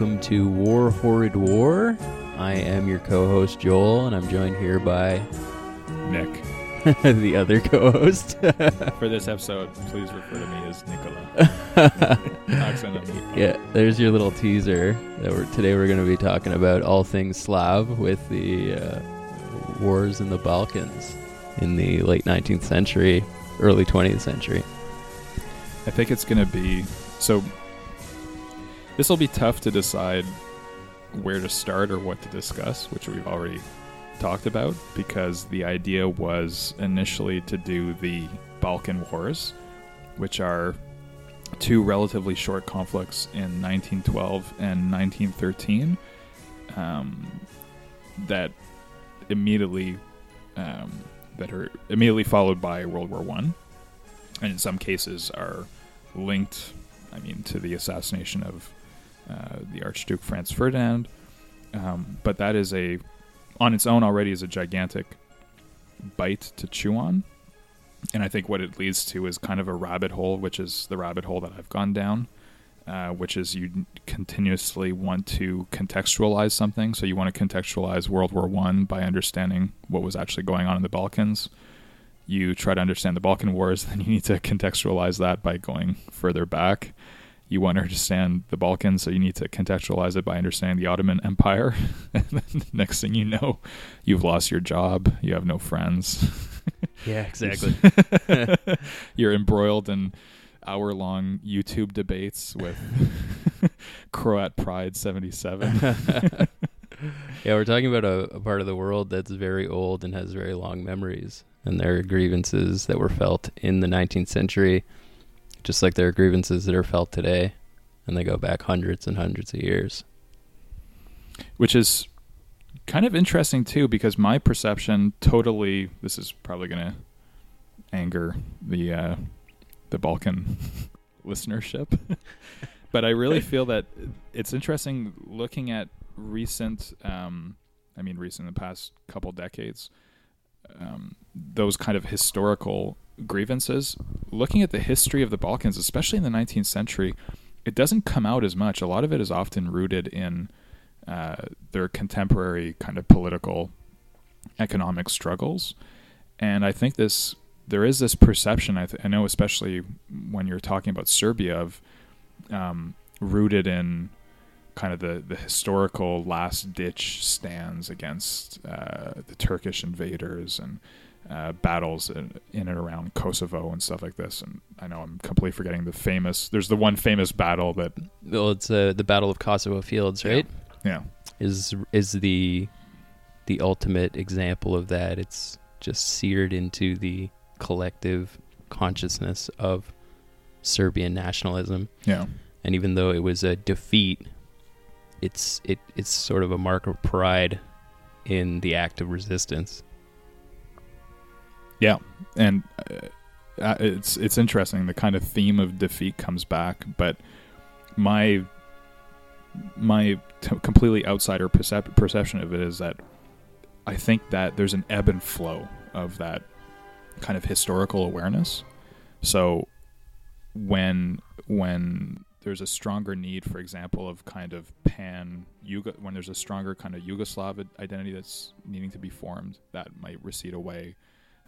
Welcome to War Horrid War. I am your co host, Joel, and I'm joined here by Nick. the other co host. For this episode, please refer to me as Nicola. Accent on me. yeah, there's your little teaser. That we're, today we're going to be talking about all things Slav with the uh, wars in the Balkans in the late 19th century, early 20th century. I think it's going to be so. This will be tough to decide where to start or what to discuss, which we've already talked about, because the idea was initially to do the Balkan Wars, which are two relatively short conflicts in 1912 and 1913 um, that immediately um, that are immediately followed by World War One, and in some cases are linked. I mean, to the assassination of uh, the Archduke Franz Ferdinand. Um, but that is a, on its own already, is a gigantic bite to chew on. And I think what it leads to is kind of a rabbit hole, which is the rabbit hole that I've gone down, uh, which is you continuously want to contextualize something. So you want to contextualize World War One by understanding what was actually going on in the Balkans. You try to understand the Balkan Wars, then you need to contextualize that by going further back you want to understand the Balkans, so you need to contextualize it by understanding the Ottoman Empire. and then next thing you know, you've lost your job, you have no friends. Yeah, exactly. You're embroiled in hour long YouTube debates with Croat Pride 77. yeah, we're talking about a, a part of the world that's very old and has very long memories. And there are grievances that were felt in the 19th century, just like there are grievances that are felt today. And they go back hundreds and hundreds of years. Which is kind of interesting too, because my perception totally. This is probably going to anger the uh, the Balkan listenership, but I really feel that it's interesting looking at recent. Um, I mean, recent in the past couple decades, um, those kind of historical grievances. Looking at the history of the Balkans, especially in the 19th century, it doesn't come out as much. A lot of it is often rooted in uh, their contemporary kind of political, economic struggles, and I think this there is this perception. I, th- I know, especially when you're talking about Serbia, of um, rooted in kind of the, the historical last ditch stands against uh, the Turkish invaders and uh, battles in, in, and around Kosovo and stuff like this. And I know I'm completely forgetting the famous. There's the one famous battle that. Well, it's uh, the Battle of Kosovo Fields, right? Yeah. Is is the the ultimate example of that? It's just seared into the collective consciousness of Serbian nationalism. Yeah. And even though it was a defeat, it's it it's sort of a mark of pride in the act of resistance. Yeah, and uh, uh, it's it's interesting. The kind of theme of defeat comes back, but my my t- completely outsider percep- perception of it is that I think that there's an ebb and flow of that kind of historical awareness. So when when there's a stronger need, for example, of kind of pan Yugo, when there's a stronger kind of Yugoslav identity that's needing to be formed, that might recede away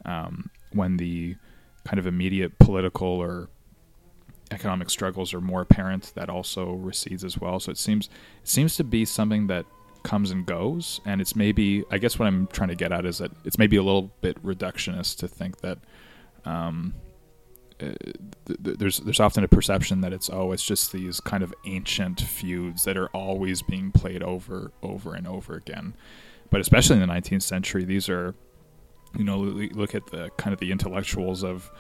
um, when the kind of immediate political or economic struggles are more apparent, that also recedes as well. So it seems it seems to be something that comes and goes, and it's maybe I guess what I'm trying to get at is that it's maybe a little bit reductionist to think that. Um, uh, th- th- there's there's often a perception that it's oh it's just these kind of ancient feuds that are always being played over over and over again, but especially in the 19th century these are you know, look at the kind of the intellectuals of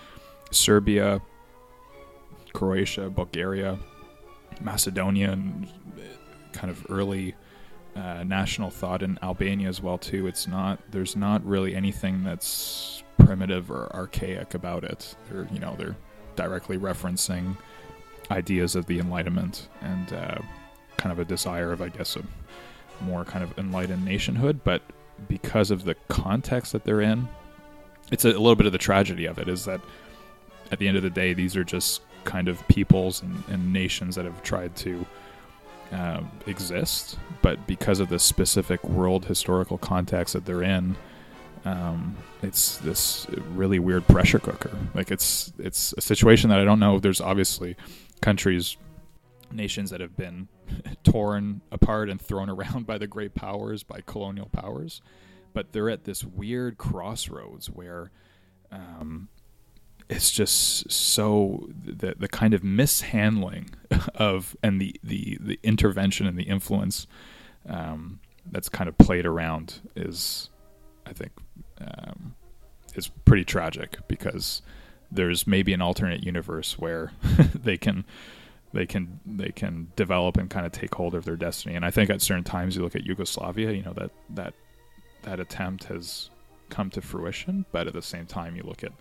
Serbia, Croatia, Bulgaria, Macedonia, and kind of early uh, national thought in Albania as well too. It's not there's not really anything that's primitive or archaic about it. They're you know they're directly referencing ideas of the Enlightenment and uh, kind of a desire of I guess a more kind of enlightened nationhood, but because of the context that they're in. It's a, a, little bit of the tragedy of it is that at the end of the day, these are just kind of peoples and, and nations that have tried to uh, exist, but because of the specific world historical context that they're in, um, it's this really weird pressure cooker. Like it's it's a situation that I don't know. There's obviously countries, nations that have been torn apart and thrown around by the great powers, by colonial powers, but they're at this weird crossroads where. Um, it's just so the the kind of mishandling of and the the the intervention and the influence um, that's kind of played around is I think um, is pretty tragic because there's maybe an alternate universe where they can they can they can develop and kind of take hold of their destiny and I think at certain times you look at Yugoslavia you know that that that attempt has come to fruition but at the same time you look at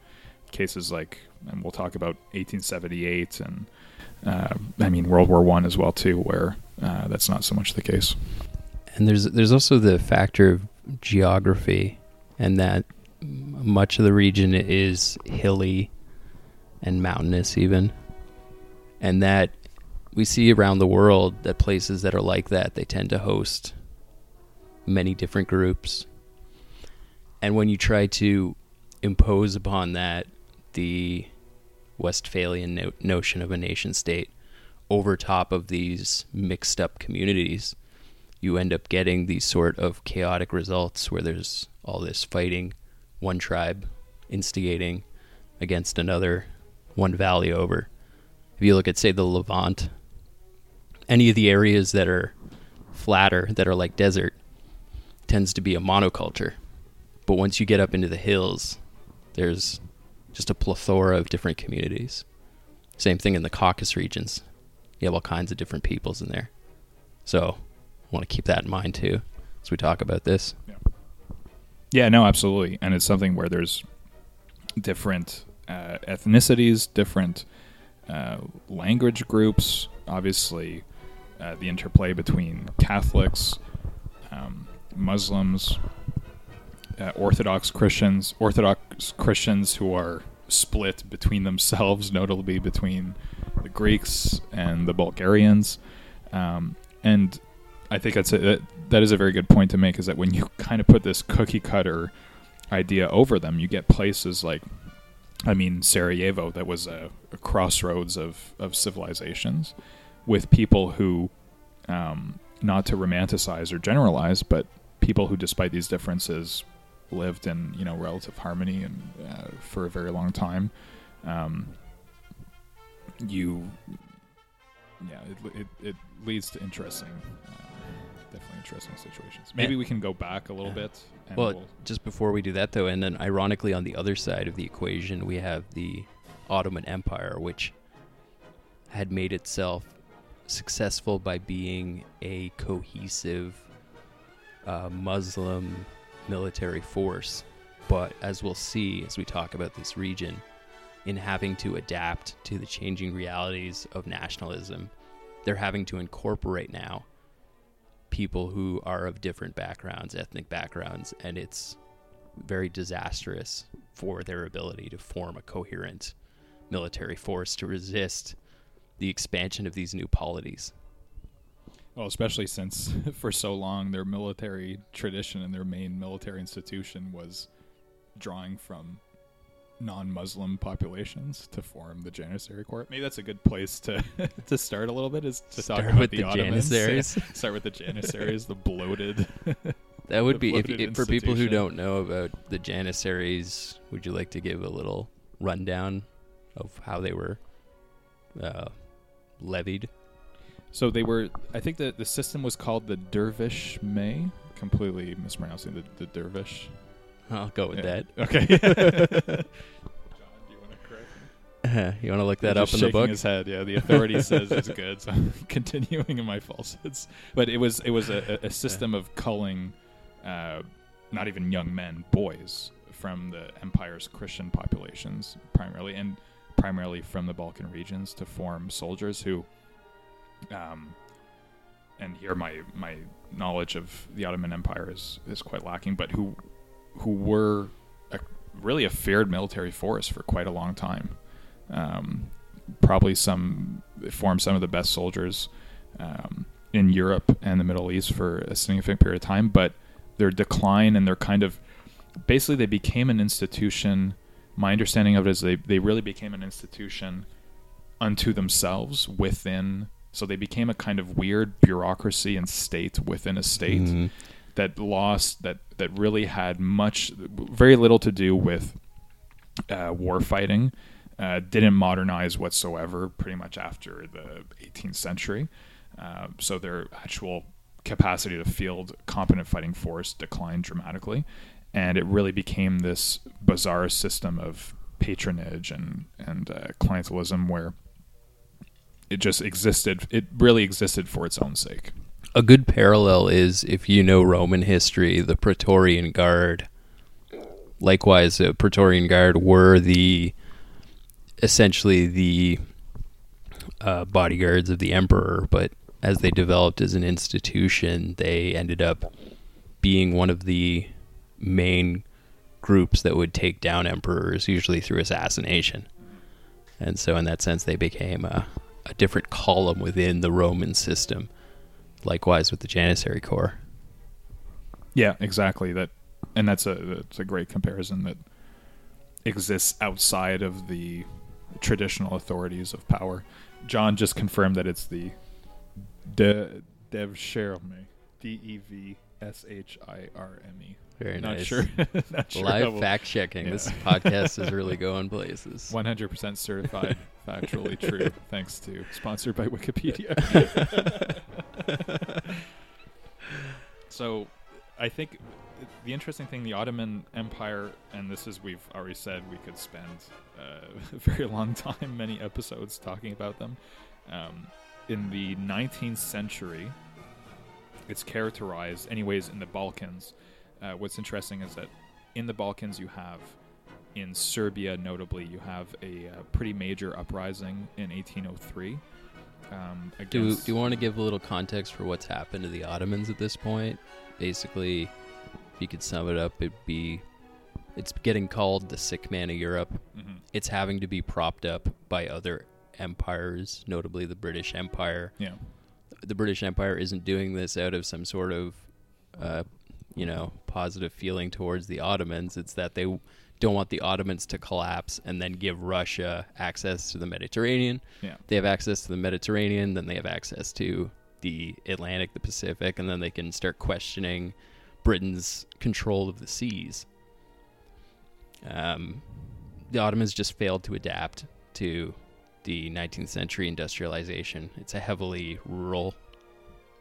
cases like, and we'll talk about 1878 and uh, I mean World War One as well too, where uh, that's not so much the case. And there's there's also the factor of geography, and that much of the region is hilly and mountainous, even, and that we see around the world that places that are like that they tend to host many different groups, and when you try to impose upon that the Westphalian no- notion of a nation state over top of these mixed up communities, you end up getting these sort of chaotic results where there's all this fighting, one tribe instigating against another, one valley over. If you look at, say, the Levant, any of the areas that are flatter, that are like desert, tends to be a monoculture. But once you get up into the hills, there's just a plethora of different communities. Same thing in the Caucasus regions. You have all kinds of different peoples in there. So I want to keep that in mind too as we talk about this. Yeah, yeah no, absolutely. And it's something where there's different uh, ethnicities, different uh, language groups, obviously uh, the interplay between Catholics, um, Muslims, uh, Orthodox Christians, Orthodox Christians who are split between themselves, notably between the Greeks and the Bulgarians. Um, and I think that's a, that, that is a very good point to make. Is that when you kind of put this cookie cutter idea over them, you get places like, I mean, Sarajevo, that was a, a crossroads of of civilizations, with people who, um, not to romanticize or generalize, but people who, despite these differences, lived in you know relative harmony and uh, for a very long time. Um, you, yeah, it, it, it leads to interesting, uh, definitely interesting situations. Maybe we can go back a little bit. well, we'll just before we do that though, and then ironically on the other side of the equation, we have the Ottoman Empire, which had made itself successful by being a cohesive uh, Muslim military force. But as we'll see as we talk about this region, in having to adapt to the changing realities of nationalism, they're having to incorporate now people who are of different backgrounds, ethnic backgrounds, and it's very disastrous for their ability to form a coherent military force to resist the expansion of these new polities. Well, especially since for so long their military tradition and their main military institution was drawing from non-Muslim populations to form the Janissary Corps. Maybe that's a good place to to start a little bit. Is to start talk about with the, the Janissaries. Yeah, start with the Janissaries, the bloated. That would be if, if, for people who don't know about the Janissaries. Would you like to give a little rundown of how they were uh, levied? So they were. I think that the system was called the Dervish May. Completely mispronouncing the, the Dervish. I'll go with yeah. that. Okay. John, do you want to correct? you want to look that up in the book? His head. Yeah, the authority says it's good. So I'm continuing in my falsehoods. But it was it was a, a system of culling, uh, not even young men, boys from the empire's Christian populations primarily, and primarily from the Balkan regions to form soldiers who um, and here my my knowledge of the Ottoman Empire is is quite lacking, but who who were a, really a feared military force for quite a long time. Um, probably some formed some of the best soldiers um, in Europe and the Middle East for a significant period of time, but their decline and their kind of basically they became an institution. My understanding of it is they, they really became an institution unto themselves within so they became a kind of weird bureaucracy and state within a state Mhm. that lost that that really had much very little to do with uh, war fighting uh, didn't modernize whatsoever pretty much after the 18th century uh, so their actual capacity to field competent fighting force declined dramatically and it really became this bizarre system of patronage and and uh, clientelism where it just existed it really existed for its own sake A good parallel is if you know Roman history, the Praetorian Guard. Likewise, the Praetorian Guard were the essentially the uh, bodyguards of the emperor, but as they developed as an institution, they ended up being one of the main groups that would take down emperors, usually through assassination. And so, in that sense, they became a, a different column within the Roman system. Likewise with the Janissary Corps. Yeah, exactly. That, and that's a that's a great comparison that exists outside of the traditional authorities of power. John just confirmed that it's the De Devshirme, D E V S H I R M E. Very Not nice. sure. Not sure. Live fact checking. Yeah. This podcast is really going places. One hundred percent certified, factually true. Thanks to sponsored by Wikipedia. so, I think the interesting thing, the Ottoman Empire, and this is we've already said we could spend uh, a very long time, many episodes talking about them. Um, in the 19th century, it's characterized, anyways, in the Balkans. Uh, what's interesting is that in the Balkans, you have, in Serbia notably, you have a uh, pretty major uprising in 1803. Um, Do, do you want to give a little context for what's happened to the Ottomans at this point? Basically, if you could sum it up, it'd be it's getting called the sick man of Europe. Mhm. It's having to be propped up by other empires, notably the British Empire. Yeah. the British Empire isn't doing this out of some sort of, uh, you know, positive feeling towards the Ottomans. It's that they don't want the Ottomans to collapse and then give Russia access to the Mediterranean. Yeah. They have access to the Mediterranean, then they have access to the Atlantic, the Pacific, and then they can start questioning Britain's control of the seas. Um, the Ottomans just failed to adapt to the 19th century industrialization. It's a heavily rural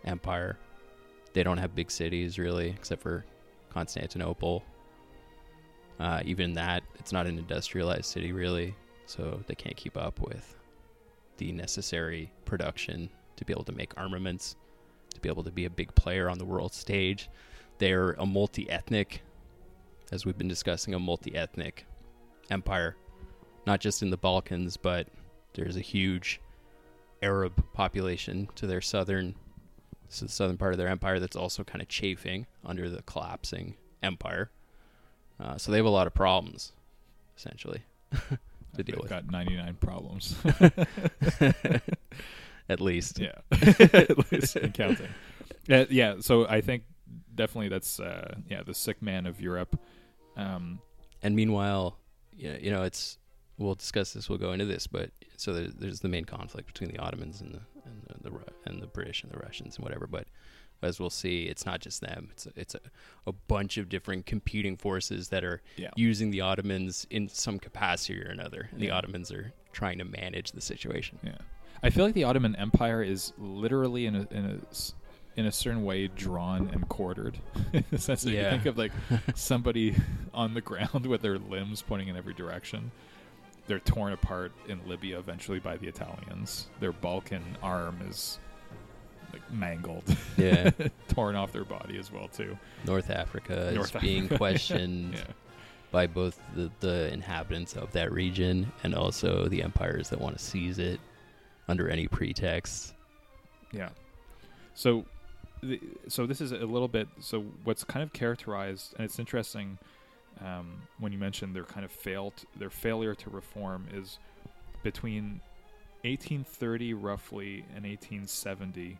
empire. They don't have big cities really, except for Constantinople. Uh, even that, it's not an industrialized city really, so they can't keep up with the necessary production to be able to make armaments, to be able to be a big player on the world stage. They're a multi ethnic, as we've been discussing, a multi ethnic empire, not just in the Balkans, but there's a huge Arab population to their southern, so the southern part of their empire that's also kind of chafing under the collapsing empire. Uh, so they have a lot of problems, essentially, to deal They've with. got 99 problems. At least, yeah. At least and counting. Yeah, yeah, so I think definitely that's, uh, yeah, the sick man of Europe. Um, And meanwhile, yeah, you know, it's we'll discuss this. We'll go into this, but so there's, there's the main conflict between the Ottomans and the and the, the and the British and the Russians and whatever. But as we'll see, it's not just them. It's a, it's a, a bunch of different competing forces that are yeah. using the Ottomans in some capacity or another. And the Ottomans are trying to manage the situation. Yeah, I feel like the Ottoman Empire is literally in a in a in a certain way drawn and quartered. in the sense that you Yeah. think of like somebody on the ground with their limbs pointing in every direction. They're torn apart in Libya eventually by the Italians. Their Balkan arm is like mangled, Yeah, torn off their body as well too. North Africa is North being questioned Yeah, by both the, the inhabitants of that region and also the empires that want to seize it under any pretext. yeah. So, the, so this is a little bit. So what's kind of characterized, and it's interesting um, when you mentioned their kind of failed, their failure to reform is between 1830 roughly and 1870.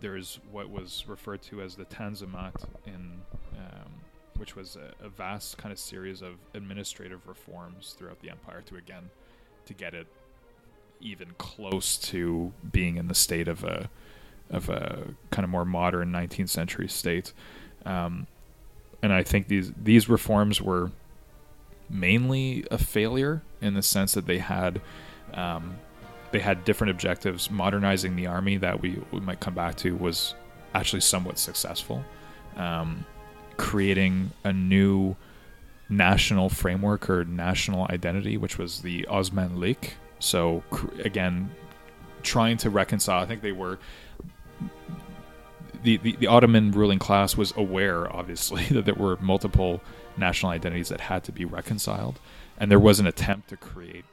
there's what was referred to as the Tanzimat in um, which was a, a, vast kind of series of administrative reforms throughout the empire to again to get it even close to being in the state of a of a kind of more modern 19th century state. Um, and I think these these reforms were mainly a failure in the sense that they had um, they had different objectives. Modernizing the army that we, we might come back to was actually somewhat successful. Um, creating a new national framework or national identity, which was the Osmanlik. So again, trying to reconcile. I think they were the, the, Ottoman ruling class was aware, obviously, that there were multiple national identities that had to be reconciled, and there was an attempt to create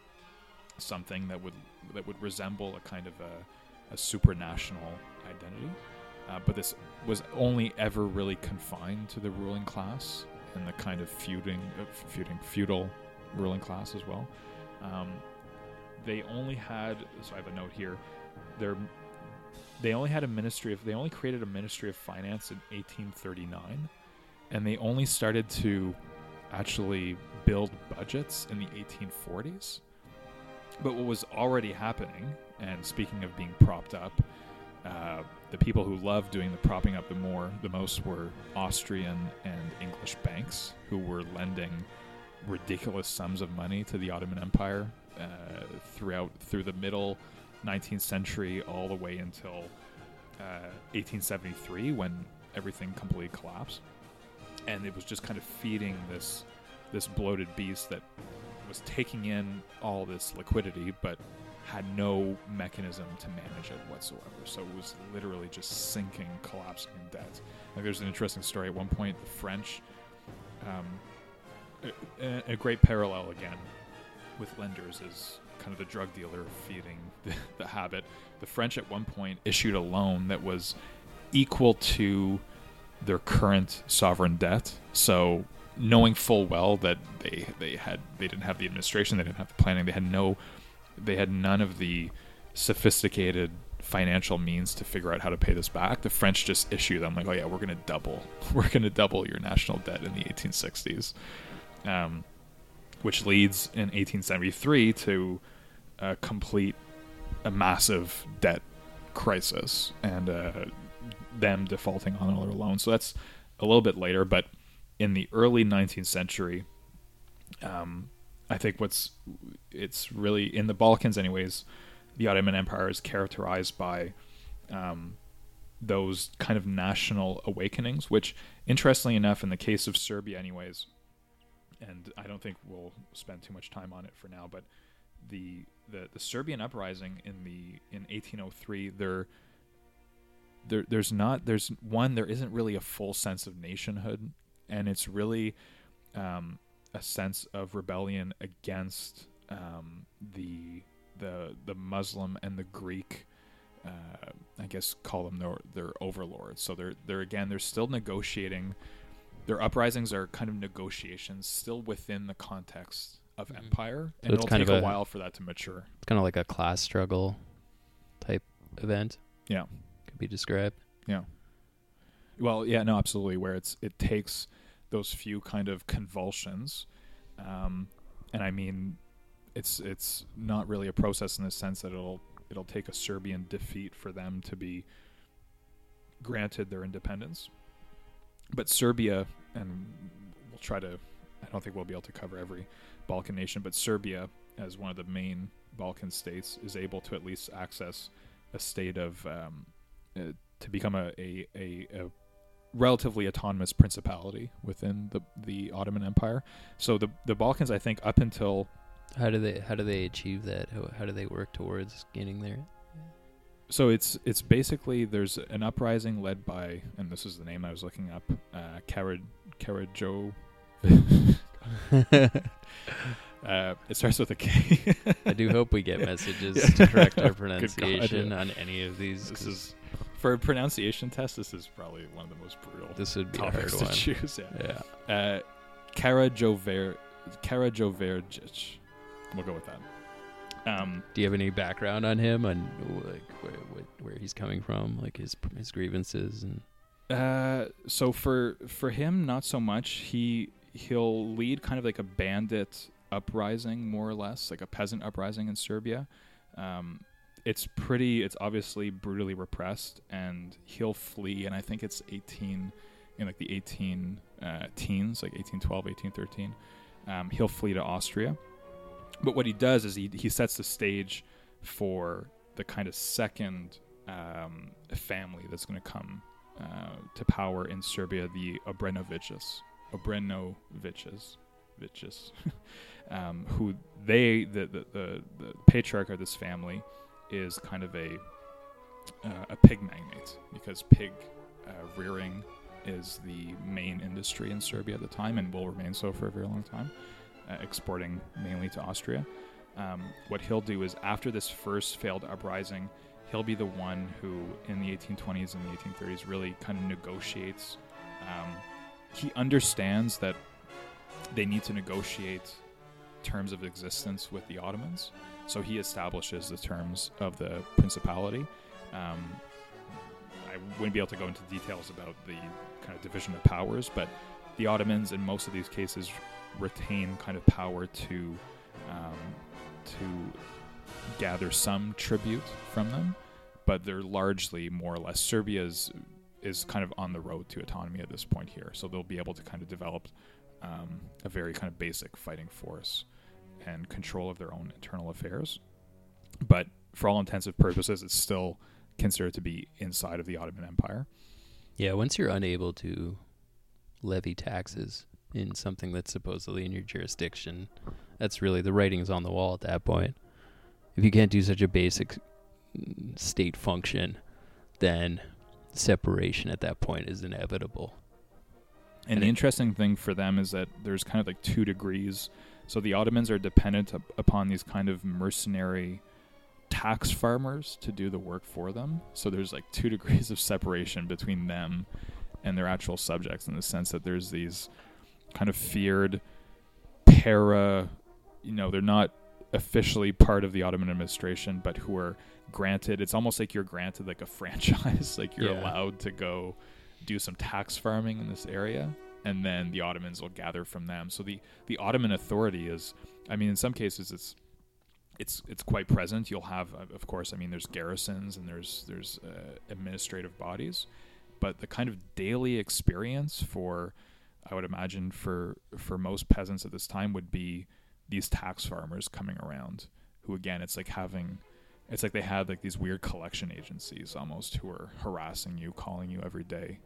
something that would that would resemble a kind of a, a supranational identity. Uh, but this was only ever really confined to the ruling class and the kind of feuding, uh, feuding feudal ruling class as well. Um, they only had, so I have a note here, their they only had a ministry of they only created a ministry of finance in 1839 and they only started to actually build budgets in the 1840s but what was already happening and speaking of being propped up uh, the people who loved doing the propping up the more the most were austrian and english banks who were lending ridiculous sums of money to the ottoman empire uh, throughout through the middle 19th century all the way until uh, 1873 when everything completely collapsed, and it was just kind of feeding this this bloated beast that was taking in all this liquidity, but had no mechanism to manage it whatsoever. So it was literally just sinking, collapsing in debt. Like there's an interesting story. At one point, the French, um, a, a, great parallel again with lenders is kind of the drug dealer feeding the, the habit. The French at one point issued a loan that was equal to their current sovereign debt. So knowing full well that they they had they didn't have the administration, they didn't have the planning, they had no they had none of the sophisticated financial means to figure out how to pay this back. The French just issue them like, oh yeah, we're going to double, we're to double your national debt in the 1860s, um, which leads in 1873 to a complete, a massive debt crisis and uh, them defaulting on all their loans. So that's a little bit later, but in the early 19th century, um, I think what's it's really in the Balkans, anyways. The Ottoman Empire is characterized by um, those kind of national awakenings, which, interestingly enough, in the case of Serbia, anyways, and I don't think we'll spend too much time on it for now, but the the, the Serbian uprising in the in 1803 there there there's not there's one there isn't really a full sense of nationhood and it's really um, a sense of rebellion against um, the the the Muslim and the Greek uh, I guess call them their their overlords. So they're they're again they're still negotiating their uprisings are kind of negotiations still within the context of mm-hmm. empire, so and it'll take a, a, while for that to mature. It's kind of like a class struggle type event. Yeah, could be described. Yeah. Well, yeah, no, absolutely. Where it's it takes those few kind of convulsions, um, and I mean, it's it's not really a process in the sense that it'll it'll take a Serbian defeat for them to be granted their independence. But Serbia, and we'll try to. I don't think we'll be able to cover every Balkan nation, but Serbia, as one of the main Balkan states, is able to at least access a state of um, uh, to become a, a, a, a, relatively autonomous principality within the the Ottoman Empire. So the the Balkans, I think, up until how do they how do they achieve that? How, how do they work towards getting there? So it's it's basically there's an uprising led by and this is the name I was looking up, uh, Karad Karajo. Uh, it starts with a K. I do hope we get messages yeah. to correct our pronunciation God, yeah. on any of these. This is for a pronunciation test. This is probably one of the most brutal. This would be hard to one. choose. Yeah. yeah. Uh, Kara Jover, Kara Joverjic. We'll go with that. Um, Do you have any background on him, on like where, where, where he's coming from, like his his grievances and? Uh, so for for him, not so much. He he'll lead kind of like a bandit uprising, more or less, like a peasant uprising in Serbia. Um, it's pretty. It's obviously brutally repressed, and he'll flee. And I think it's eighteen in like the eighteen uh, teens, like 1812, 1813. Um, he'll flee to Austria. But what he does is he he sets the stage for the kind of second um, family that's going to come uh, to power in Serbia, the Obrenoviches. Obrenoviches. Viches, um, who they the, the, the, the patriarch of this family is kind of a uh, a pig magnate because pig uh, rearing is the main industry in Serbia at the time and will remain so for a very long time, uh, exporting mainly to Austria. Um, what he'll do is after this first failed uprising, he'll be the one who, in the 1820s and the 1830s, really kind of negotiates. Um, he understands that they need to negotiate terms of existence with the Ottomans, so he establishes the terms of the principality. Um, I wouldn't be able to go into details about the kind of division of powers, but the Ottomans, in most of these cases, retain kind of power to um, to gather some tribute from them, but they're largely more or less Serbia's is kind of on the road to autonomy at this point here, so they'll be able to kind of develop um, a very kind of basic fighting force and control of their own internal affairs. But for all intensive purposes, it's still considered to be inside of the Ottoman Empire. Yeah, once you're unable to levy taxes in something that's supposedly in your jurisdiction, that's really the writing's on the wall at that point. If you can't do such a basic state function, then separation at that point is inevitable. And, And the it- interesting thing for them is that there's kind of like two degrees. So the Ottomans are dependent up- upon these kind of mercenary tax farmers to do the work for them. So there's like two degrees of separation between them and their actual subjects in the sense that there's these kind of feared para, you know, they're not officially part of the Ottoman administration, but who are granted, it's almost like you're granted like a franchise, like you're Yeah. allowed to go do some tax farming in this area and then the Ottomans will gather from them. So the the Ottoman authority is I mean in some cases it's it's it's quite present. You'll have uh, of course I mean there's garrisons and there's there's uh, administrative bodies, but the kind of daily experience for I would imagine for for most peasants at this time would be these tax farmers coming around who again it's like having it's like they had like these weird collection agencies almost who are harassing you, calling you every day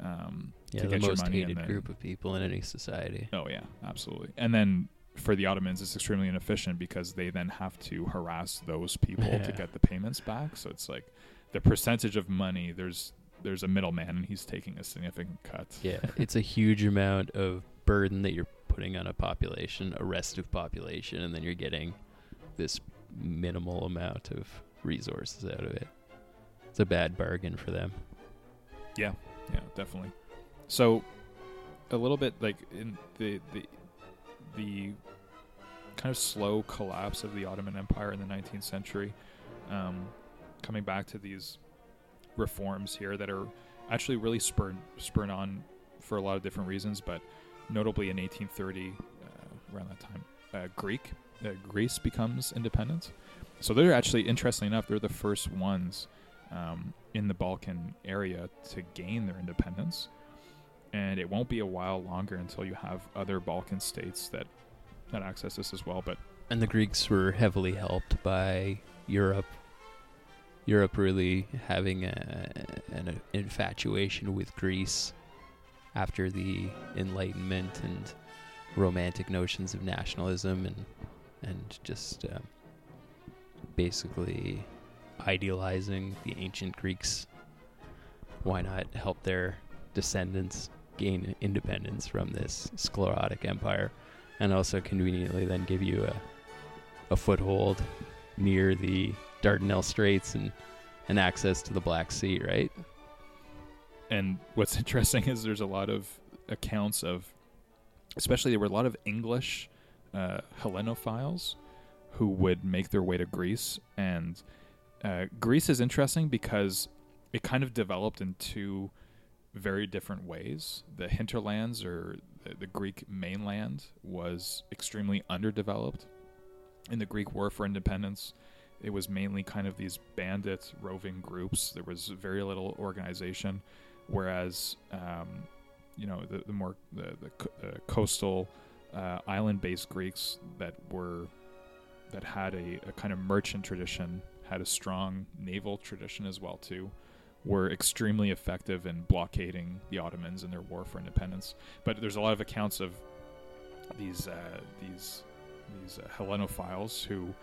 um, Yeah, to the get your most money. and hated then- group of people in any society. Oh yeah, absolutely. And then for the Ottomans, it's extremely inefficient because they then have to harass those people to get the payments back. So it's like the percentage of money there's there's a middleman and he's taking a significant cut. Yeah, it's a huge amount of burden that you're putting on a population, a restive population, and then you're getting this minimal amount of resources out of it. It's a bad bargain for them. Yeah, yeah, definitely. So a little bit like in the the the kind of slow collapse of the Ottoman Empire in the 19th century, um, coming back to these reforms here that are actually really spurred spurred on for a lot of different reasons, but notably in 1830, uh, around that time, uh, Greek uh, Greece becomes independent. So they're actually, interestingly enough, they're the first ones um, in the Balkan area to gain their independence. And it won't be a while longer until you have other Balkan states that that access this as well. But And the Greeks were heavily helped by Europe. Europe really having a, an infatuation with Greece after the Enlightenment and romantic notions of nationalism and and just um, basically idealizing the ancient Greeks. Why not help their descendants gain independence from this sclerotic empire, and also conveniently then give you a a foothold near the Dardanelles Straits and and access to the Black Sea, right? and what's interesting is there's a lot of accounts of, especially there were a lot of English uh, Hellenophiles who would make their way to Greece. And uh, Greece is interesting because it kind of developed in two very different ways. The hinterlands or the, the Greek mainland was extremely underdeveloped. In the Greek War for Independence, it was mainly kind of these bandit roving groups. There was very little organization, whereas um, you know the, the more the, the uh, coastal uh, island-based Greeks that were that had a, a kind of merchant tradition, had a strong naval tradition as well too, were extremely effective in blockading the Ottomans in their war for independence. But there's a lot of accounts of these uh, these these uh, Hellenophiles who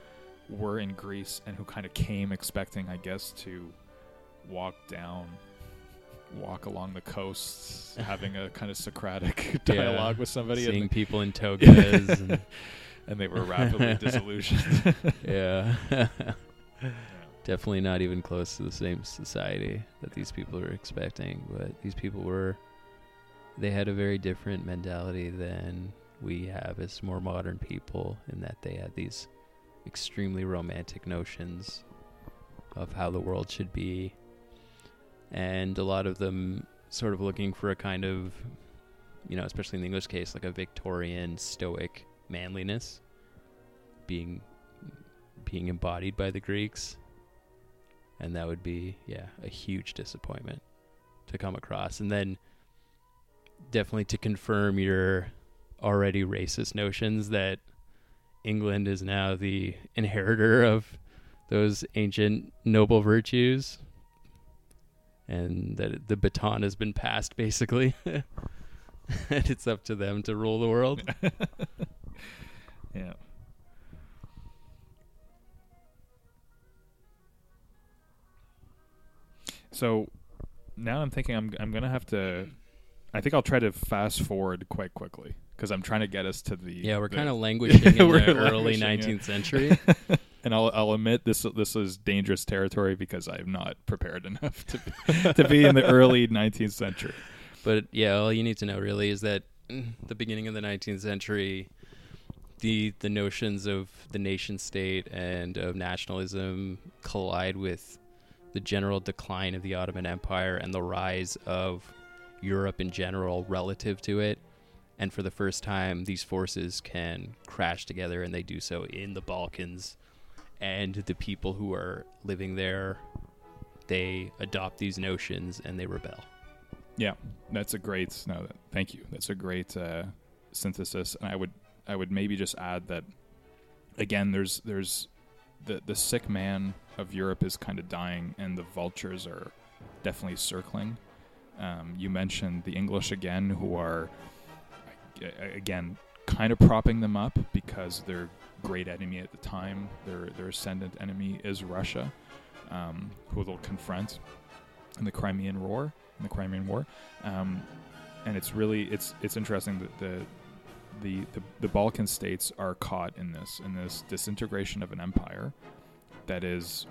were in Greece and who kind of came expecting, I guess, to walk down, walk along the coast, having a kind of Socratic dialogue Yeah. with somebody, Seeing and, people in togas. and, and they were rapidly disillusioned. yeah. Yeah. Definitely not even close to the same society that these people are expecting. But these people were, they had a very different mentality than we have as more modern people, in that they had these extremely romantic notions of how the world should be. And a lot of them sort of looking for a kind of, you know, especially in the English case, like a Victorian stoic manliness being being embodied by the Greeks. And that would be, yeah, a huge disappointment to come across. And then definitely to confirm your already racist notions that England is now the inheritor of those ancient noble virtues and that the baton has been passed basically and it's up to them to rule the world Yeah. So now I'm thinking I'm I'm gonna have to. I think I'll try to fast forward quite quickly because I'm trying to get us to the. yeah we're kind of languishing in the early 19th century and I'll I'll admit this this is dangerous territory because I'm not prepared enough to be, to be in the early 19th century. But yeah, all you need to know really is that the beginning of the 19th century, the the notions of the nation state and of nationalism collide with the general decline of the Ottoman Empire and the rise of Europe in general relative to it. And for the first time, these forces can crash together, and they do so in the Balkans. And the people who are living there, they adopt these notions and they rebel. Yeah, that's a great. No, thank you. That's a great uh, synthesis, and I would I would maybe just add that again. There's there's the the sick man of Europe is kind of dying, and the vultures are definitely circling. Um, you mentioned the English again, who are again kind of propping them up because their great enemy at the time, their their ascendant enemy is Russia, um, who they'll confront in the Crimean War in the Crimean War, um, and it's really it's it's interesting that the, the the the Balkan states are caught in this in this disintegration of an empire that is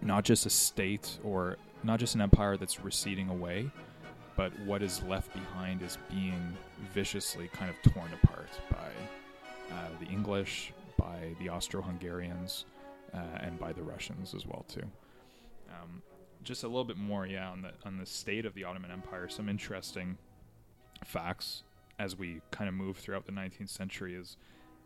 not just a state or not just an empire that's receding away, but what is left behind is being viciously kind of torn apart by uh, the English, by the Austro-Hungarians, uh, and by the Russians as well too. Um, just a little bit more, yeah, on the on the state of the Ottoman Empire. Some interesting facts as we kind of move throughout the 19th century is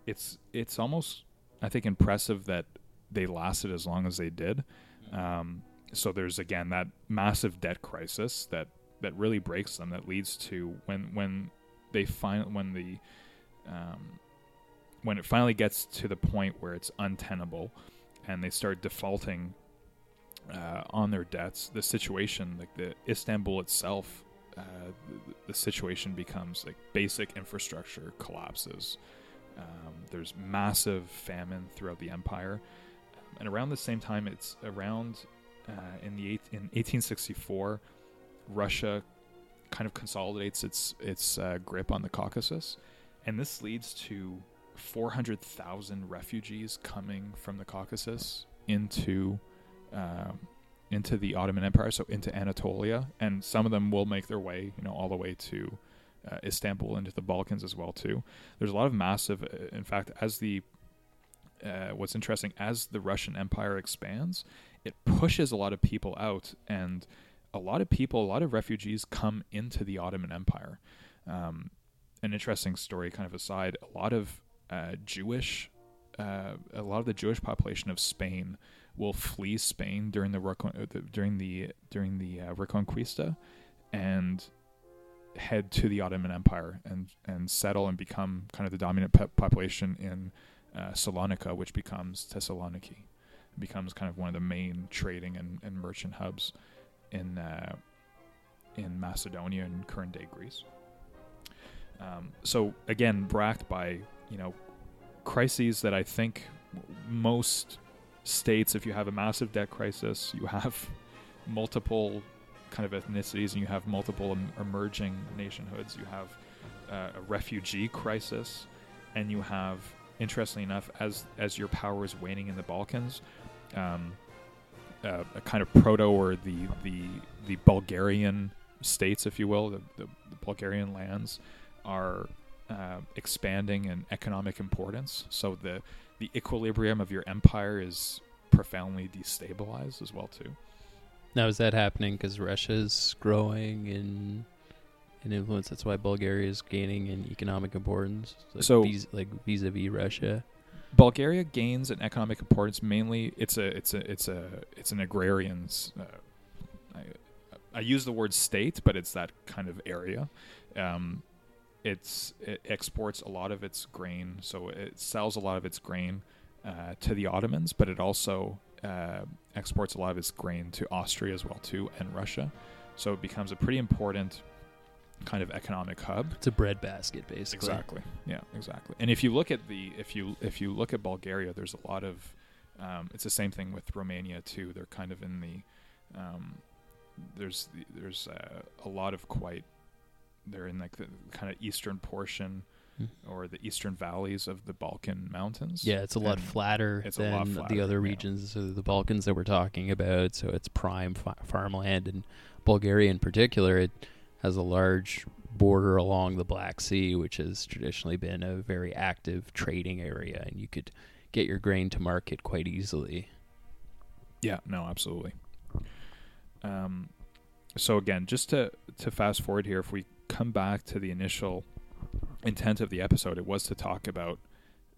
it's it's almost I think impressive that they lasted as long as they did. Um, so there's again that massive debt crisis that that really breaks them. That leads to when when they find when the um, when it finally gets to the point where it's untenable and they start defaulting uh, on their debts, the situation, like the Istanbul itself, uh, the, the situation becomes like basic infrastructure collapses. Um, there's massive famine throughout the empire, and around the same time, it's around uh, in the eight, in 1864, Russia kind of consolidates its its uh, grip on the Caucasus, and this leads to 400,000 refugees coming from the Caucasus into um, into the Ottoman Empire, so into Anatolia, and some of them will make their way, you know, all the way to uh, Istanbul into the Balkans as well too. There's a lot of massive, uh, in fact, as the uh, what's interesting as the Russian Empire expands, it pushes a lot of people out, and a lot of people, a lot of refugees come into the Ottoman Empire. Um, an interesting story, kind of aside, a lot of uh, Jewish, uh, a lot of the Jewish population of Spain will flee Spain during the, uh, during the during the uh, Reconquista, and head to the Ottoman Empire and and settle and become kind of the dominant pe- population in uh, Salonika, which becomes Thessaloniki, it becomes kind of one of the main trading and, and merchant hubs in uh, in Macedonia and current day Greece. Um, so again, bracked by you know crises that I think most states, if you have a massive debt crisis, you have multiple kind of ethnicities, and you have multiple em- emerging nationhoods. You have uh, a refugee crisis, and you have, interestingly enough, as as your power is waning in the Balkans, um, uh, a kind of proto or the the the Bulgarian states, if you will, the, the, the Bulgarian lands are uh, expanding in economic importance. So the the equilibrium of your empire is profoundly destabilized as well too. Now is that happening because Russia is growing in in influence? That's why Bulgaria is gaining in economic importance. Like So- vis- like vis-a-vis Russia. Bulgaria gains in economic importance mainly. It's a it's a it's a it's an agrarian's. Uh, I, I use the word state, but it's that kind of area. Um, it's it exports a lot of its grain, so it sells a lot of its grain uh, to the Ottomans, but it also uh, exports a lot of its grain to Austria as well too, and Russia. So it becomes a pretty important kind of economic hub. It's a breadbasket, basically. Exactly. Yeah, exactly. And if you look at the if you if you look at Bulgaria, there's a lot of um, it's the same thing with Romania too. They're kind of in the um, there's there's uh, a lot of quite they're in like the kind of eastern portion Mhm. or the eastern valleys of the Balkan mountains. Yeah, it's a lot And flatter it's a than lot the other yeah. regions of the Balkans that we're talking about. So it's prime fa- farmland, and Bulgaria in particular, it has a large border along the Black Sea, which has traditionally been a very active trading area, and you could get your grain to market quite easily. Yeah, no, absolutely. Um, so again, just to to fast forward here, if we come back to the initial intent of the episode, it was to talk about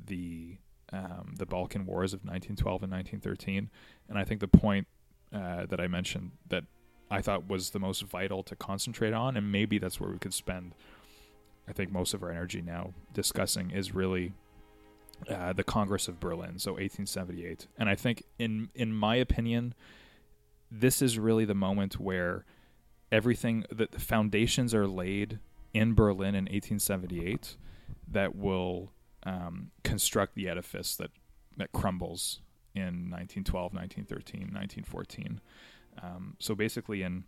the um, the Balkan Wars of 1912 and 1913, and I think the point uh, that I mentioned that I thought was the most vital to concentrate on, and maybe that's where we could spend, I think, most of our energy now discussing is really uh, the Congress of Berlin, so 1878. And I think, in in my opinion, this is really the moment where everything, the, the foundations are laid in Berlin in 1878 that will um, construct the edifice that that crumbles in 1912, 1913, 1914. Um, so basically, in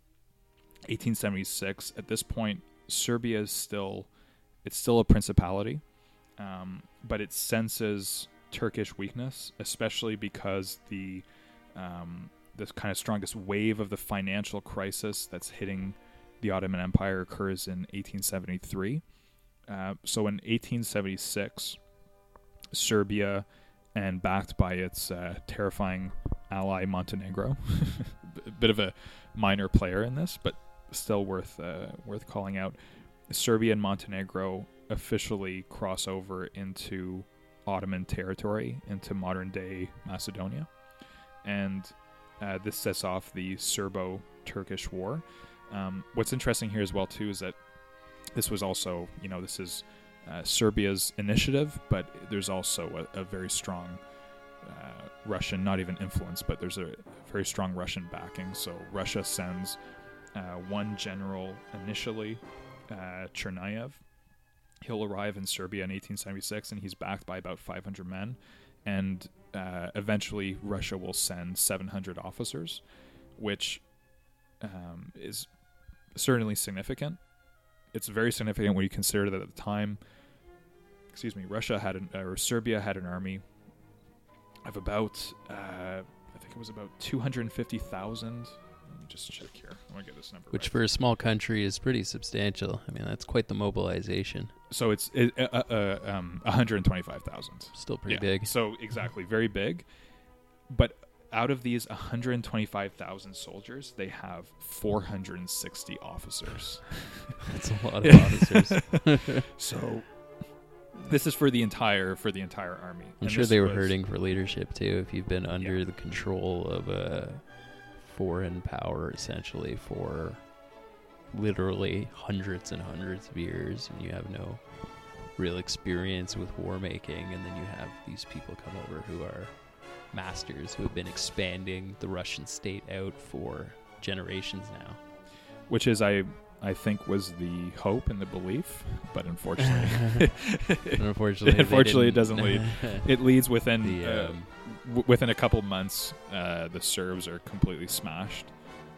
1876, at this point, Serbia is still it's still a principality, um, but it senses Turkish weakness, especially because the um, the kind of strongest wave of the financial crisis that's hitting the Ottoman Empire occurs in 1873. Uh, so in 1876, Serbia, and backed by its uh, terrifying ally Montenegro, bit of a minor player in this, but still worth uh, worth calling out. Serbia and Montenegro officially cross over into Ottoman territory, into modern day Macedonia, and uh, this sets off the Serbo-Turkish War. Um, what's interesting here as well too is that this was also, you know, this is uh, Serbia's initiative, but there's also a, a very strong uh, Russian, not even influence, but there's a very strong Russian backing. So Russia sends uh, one general initially, uh, Chernayev. He'll arrive in Serbia in 1876, and he's backed by about 500 men. And uh, eventually, Russia will send 700 officers, which um, is certainly significant. It's very significant when you consider that at the time, excuse me, Russia had an, or Serbia had an army of about, uh, I think it was about 250,000. Let me just check here. I want to get this number Which right. for a small country is pretty substantial. I mean, that's quite the mobilization. so it's it, uh, uh, um, 125,000. Still pretty Yeah. big. So exactly, very big. But out of these 125,000 soldiers, they have 460 officers. That's a lot of officers. So this is for the entire for the entire army. I'm And sure they were was- hurting for leadership too. If you've been under Yeah. the control of a foreign power, essentially for literally hundreds and hundreds of years, and you have no real experience with war making, and then you have these people come over who are masters who have been expanding the Russian state out for generations now. which is I I think was the hope and the belief, but unfortunately unfortunately, Unfortunately, it doesn't lead. it leads within the uh, um, w- within a couple months, uh, the Serbs are completely smashed.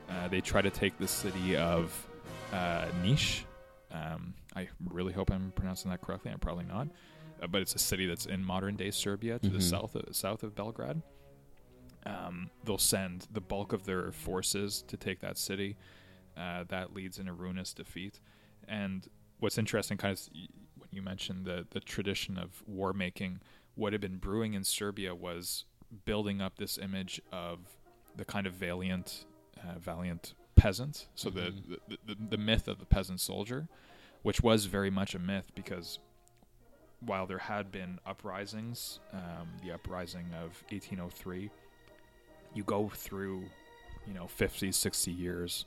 Uh, they try to take the city of uh, Niš. Um, I really hope I'm pronouncing that correctly. I'm probably not, uh, but it's a city that's in modern day Serbia to the Mhm. south of, south of Belgrade. Um, they'll send the bulk of their forces to take that city. Uh, that leads in a ruinous defeat. And what's interesting, kind of, when you mentioned the the tradition of war making, what had been brewing in Serbia was building up this image of the kind of valiant, uh, valiant peasant. So Mhm. the, the, the the myth of the peasant soldier, which was very much a myth because while there had been uprisings, um, the uprising of 1803, you go through, you know, 50, 60 years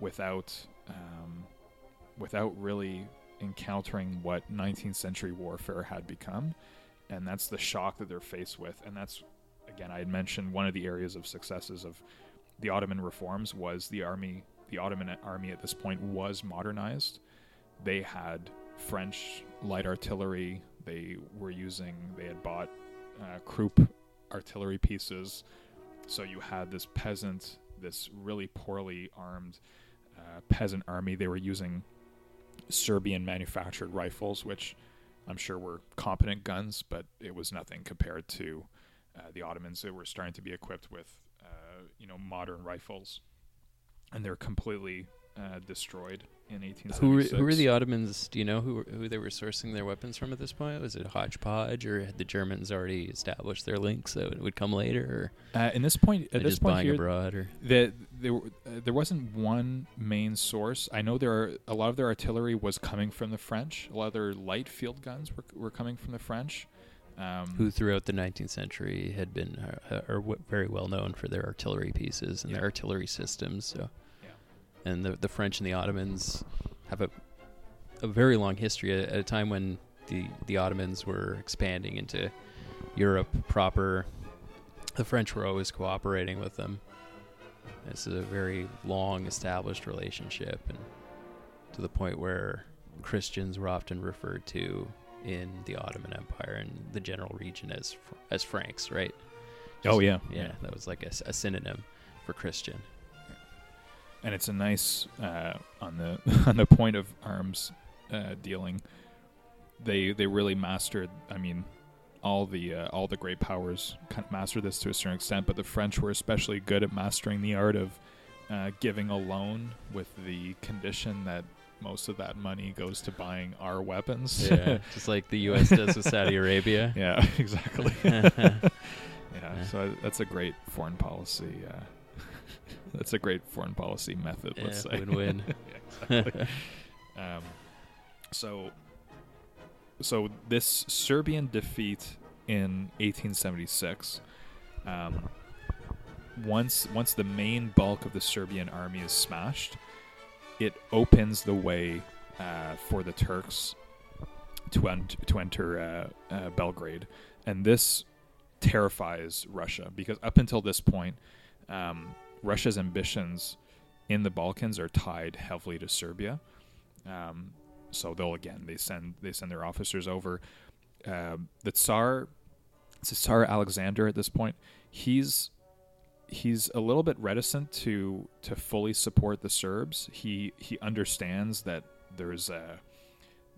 without um, without really encountering what 19th century warfare had become. And that's the shock that they're faced with. And that's again i had mentioned one of the areas of successes of the ottoman reforms was the army the ottoman army at this point was modernized. They had french light artillery. They were using they had bought uh, Krupp artillery pieces. So you had this peasant this really poorly armed uh, peasant army they were using serbian manufactured rifles which I'm sure were competent guns, but it was nothing compared to uh, the Ottomans that were starting to be equipped with, uh, you know, modern rifles, and they're completely uh, destroyed in 1876. Who were, who were the Ottomans? Do you know who who they were sourcing their weapons from at this point? Was it hodgepodge, or had the Germans already established their links so it would come later, or uh, in this point, at this point here, abroad? Or the, there uh, there wasn't one main source. I know there are a lot of their artillery was coming from the French. A lot of their light field guns were were coming from the French. Um, who throughout the 19th century had been uh, are w- very well known for their artillery pieces and Yeah. their artillery systems. So. And the the French and the Ottomans have a a very long history at, at a time when the the Ottomans were expanding into Europe proper. The French were always cooperating with them. This is a very long established relationship, and to the point where Christians were often referred to in the Ottoman Empire and the general region as as Franks, right? Oh yeah, yeah, that was like a synonym for Christian. And it's a nice uh, on the on the point of arms uh, dealing. They they really mastered. I mean, all the uh, all the great powers kind of mastered this to a certain extent, but the French were especially good at mastering the art of uh, giving a loan with the condition that most of that money goes to buying our weapons. Yeah, just like the U.S. does with Saudi Arabia. yeah, exactly. yeah, so that's a great foreign policy. Uh, that's a great foreign policy method. let's say win-win. yeah, exactly. um, so, so this Serbian defeat in 1876. Um, once once the main bulk of the Serbian army is smashed, it opens the way uh, for the Turks to ent- to enter uh, uh, Belgrade, and this terrifies Russia because up until this point, um, Russia's ambitions in the Balkans are tied heavily to Serbia. Um, so they'll again they send they send their officers over. Um, the Tsar, it's Tsar Alexander at this point. He's he's a little bit reticent to to fully support the Serbs. He he understands that there's a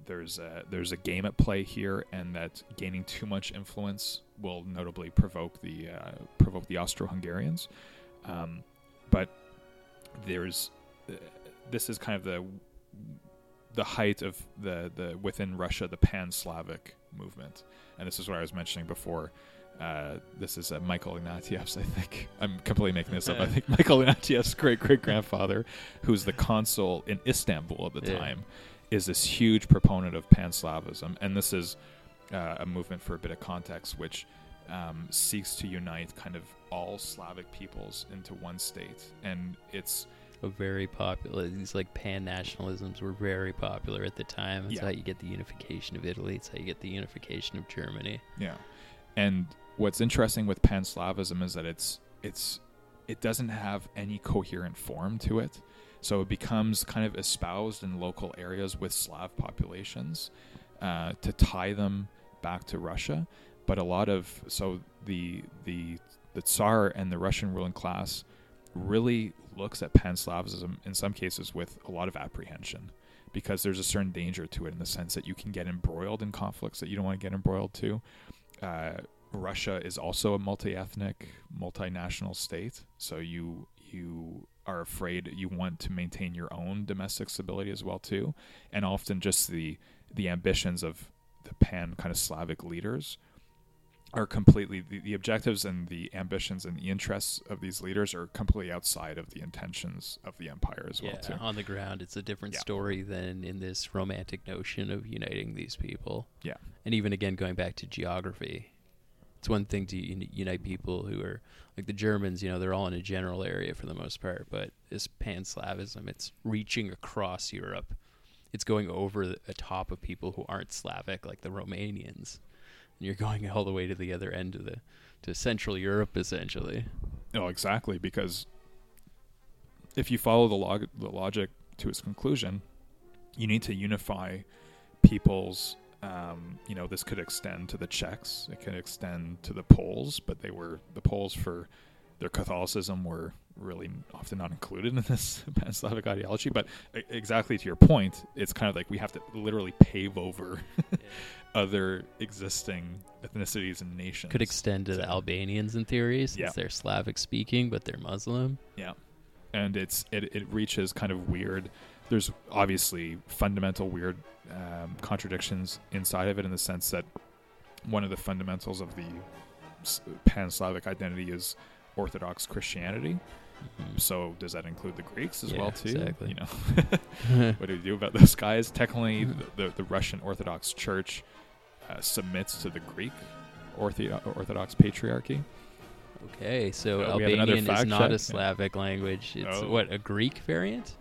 there's a there's a game at play here, and that gaining too much influence will notably provoke the uh, provoke the Austro-Hungarians. Um, but there's uh, this is kind of the the height of the the within Russia the Pan-Slavic movement, and this is what I was mentioning before. Uh, this is uh, Michael Ignatieff's, I think. I'm completely making this up. I think Michael Ignatieff's great great grandfather, who's the consul in Istanbul at the Yeah. time, is this huge proponent of Pan-Slavism, and this is uh, a movement for a bit of context, which um, seeks to unite kind of all Slavic peoples into one state, and it's a very popular. These like pan nationalisms were very popular at the time. It's Yeah. how you get the unification of Italy. It's how you get the unification of Germany. Yeah. And what's interesting with Pan-Slavism is that it's it's it doesn't have any coherent form to it. So it becomes kind of espoused in local areas with Slav populations uh, to tie them back to Russia. But a lot of so the the the Tsar and the Russian ruling class really looks at Pan-Slavism in some cases with a lot of apprehension because there's a certain danger to it in the sense that you can get embroiled in conflicts that you don't want to get embroiled to. Uh, Russia is also a multi-ethnic, multinational state, so you you are afraid you want to maintain your own domestic stability as well too, and often just the the ambitions of the pan kind of Slavic leaders are completely the, the objectives and the ambitions and the interests of these leaders are completely outside of the intentions of the empire as well yeah, too. on the ground, it's a different Yeah. story than in this romantic notion of uniting these people. Yeah. and even again going back to geography, it's one thing to uni- unite people who are like the Germans. You know, they're all in a general area for the most part, but this pan-Slavism, it's reaching across Europe. It's going over the top of people who aren't Slavic, like the Romanians, you're going all the way to the other end of the to Central Europe, essentially. No, exactly. Because if you follow the log- the logic to its conclusion, you need to unify people's. Um, you know, this could extend to the Czechs. It could extend to the Poles, but they were the Poles for their Catholicism were really often not included in this pan-Slavic ideology. But exactly to your point, it's kind of like we have to literally pave over other existing ethnicities and nations. Could extend to the Albanians in theory, since Yeah. they're Slavic speaking, but they're Muslim. Yeah, and it's it, it reaches kind of weird. There's obviously fundamental weird um, contradictions inside of it in the sense that one of the fundamentals of the pan-Slavic identity is Orthodox Christianity. Mhm. So does that include the Greeks as Yeah, well too? exactly. You know, what do we do about those guys? Technically, the, the, the Russian Orthodox Church uh, submits to the Greek Ortho- Orthodox Patriarchy. Okay, so Uh, we have another Albanian is not a. Slavic language. It's Oh. what a Greek variant.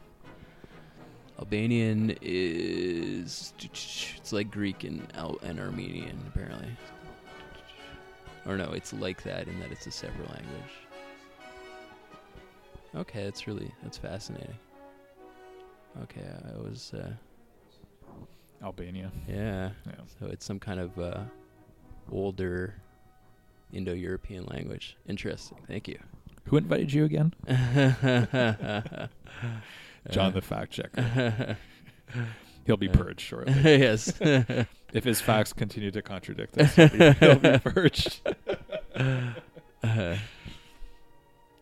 Albanian is it's like Greek and Al- and Armenian apparently. Or no, it's like that in that it's a separate language. Okay, that's really that's fascinating. Okay, I was uh, Albania. yeah. Yeah. So it's some kind of uh, older Indo-European language. Interesting. Thank you. Who invited you again? John the fact checker. He'll be purged shortly. yes. If his facts continue to contradict us, he'll be, he'll be purged. Uh,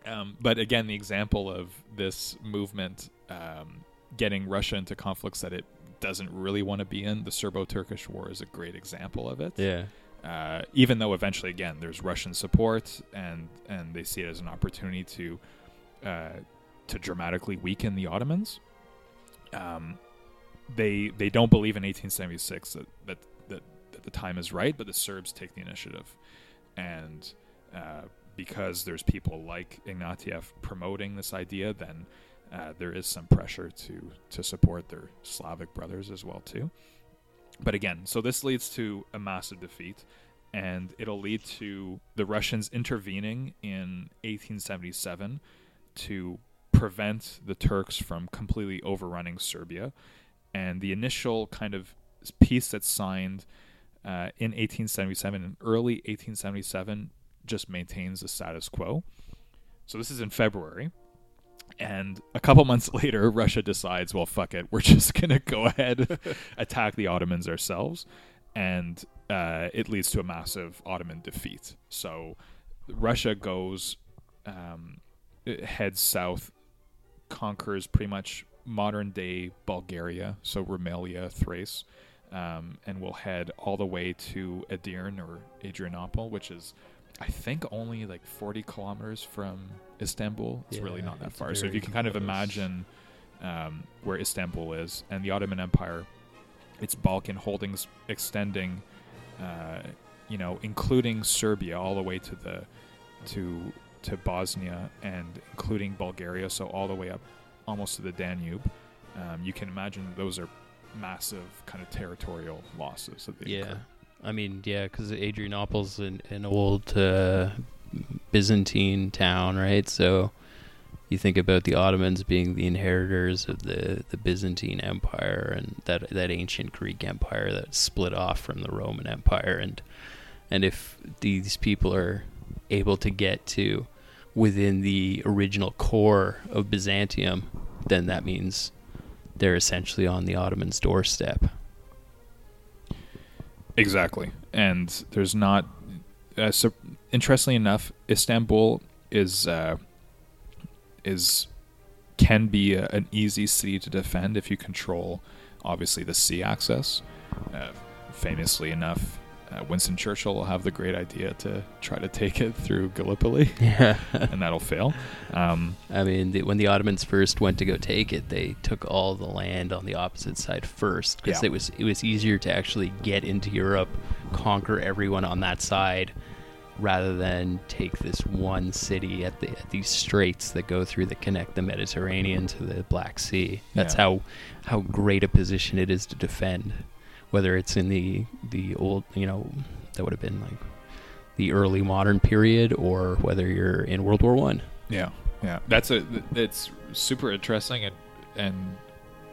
Um, but again, the example of this movement um, getting Russia into conflicts that it doesn't really want to be in, the Serbo-Turkish War is a great example of it. yeah. Uh, even though eventually, again, there's Russian support, and and they see it as an opportunity to uh, to dramatically weaken the Ottomans. Um, they they don't believe in 1876 that that, that that the time is right, but the Serbs take the initiative, and uh, because there's people like Ignatieff promoting this idea, then uh, there is some pressure to to support their Slavic brothers as well too. But again, so this leads to a massive defeat, and it'll lead to the Russians intervening in 1877 to prevent the Turks from completely overrunning Serbia. And the initial kind of peace that's signed uh, in 1877, in early 1877, just maintains the status quo. So this is in February. And a couple months later, Russia decides, well, fuck it, we're just going to go ahead, attack the Ottomans ourselves. And uh, it leads to a massive Ottoman defeat. So Russia goes, um, heads south, conquers pretty much modern day Bulgaria, so Rumelia, Thrace, um, and will head all the way to Edirne or Adrianople, which is, I think, only like 40 kilometers from Istanbul. It's really not that far. So if you can kind of imagine um, where Istanbul is and the Ottoman Empire, its Balkan holdings extending, uh, you know, including Serbia all the way to the to to Bosnia and including Bulgaria, so all the way up almost to the Danube. Um, you can imagine those are massive kind of territorial losses that they Yeah. I mean, yeah, because Adrianople's an, an old uh, Byzantine town, right? So you think about the Ottomans being the inheritors of the, the Byzantine Empire and that that ancient Greek Empire that split off from the Roman Empire, and and if these people are able to get to within the original core of Byzantium, then that means they're essentially on the Ottomans' doorstep. Exactly, and there's not. Uh, so, interestingly enough, Istanbul is uh, is can be a, an easy city to defend if you control, obviously, the sea access. Uh, famously enough, uh, Winston Churchill will have the great idea to try to take it through Gallipoli, Yeah. and that'll fail. Um, I mean, the, when the Ottomans first went to go take it, they took all the land on the opposite side first because Yeah. it was it was easier to actually get into Europe, conquer everyone on that side, rather than take this one city at the at these straits that go through that connect the Mediterranean to the Black Sea. That's Yeah. how how great a position it is to defend, whether it's in the the old you know that would have been like the early modern period or whether you're in World War One. Yeah, yeah. That's a. It's super interesting and and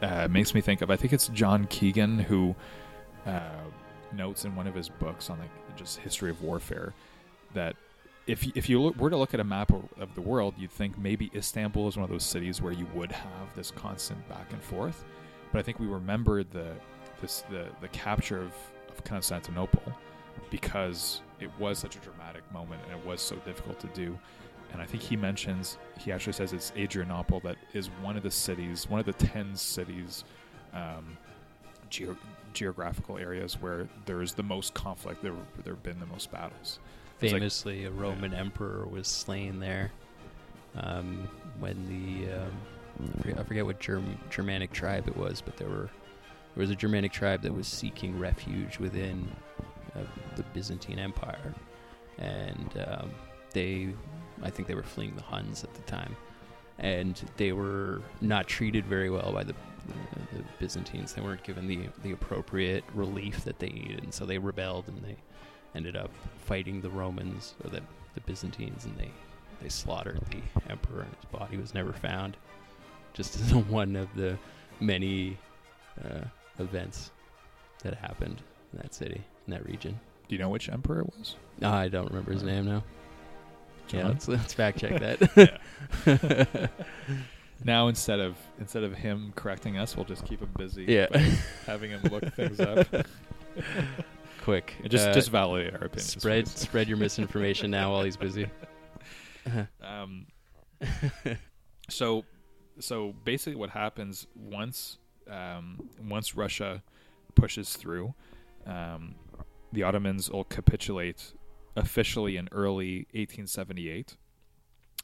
uh, makes me think of. I think it's John Keegan who uh, notes in one of his books on like just history of warfare that if if you look, were to look at a map of the world, you'd think maybe Istanbul is one of those cities where you would have this constant back and forth. But I think we remember the this the the capture of, of Constantinople because it was such a dramatic moment and it was so difficult to do. And I think he mentions he actually says it's Adrianople that is one of the cities, one of the ten cities, um, geo- geographical areas where there is the most conflict. There there have been the most battles. It's like- Famously, a Roman emperor was slain there um, when the um, I forget- I forget what Germ- Germanic tribe it was, but there were there was a Germanic tribe that was seeking refuge within uh, the Byzantine Empire, and um, they I think they were fleeing the Huns at the time, and they were not treated very well by the the Byzantines. They weren't given the the appropriate relief that they needed, and so they rebelled and they ended up fighting the Romans or the, the Byzantines, and they they slaughtered the emperor, and his body was never found. Just as one of the many uh, events that happened in that city, in that region. Do you know which emperor it was? Ah, I don't remember his name now. Yeah, let's, let's fact check that. Now instead of instead of him correcting us, we'll just keep him busy. Yeah. by having him look things up. Quick, And just uh, just validate our opinions. spread please. spread your misinformation now while he's busy. Um, so so basically what happens once um, once Russia pushes through um, the Ottomans will capitulate officially in early 1878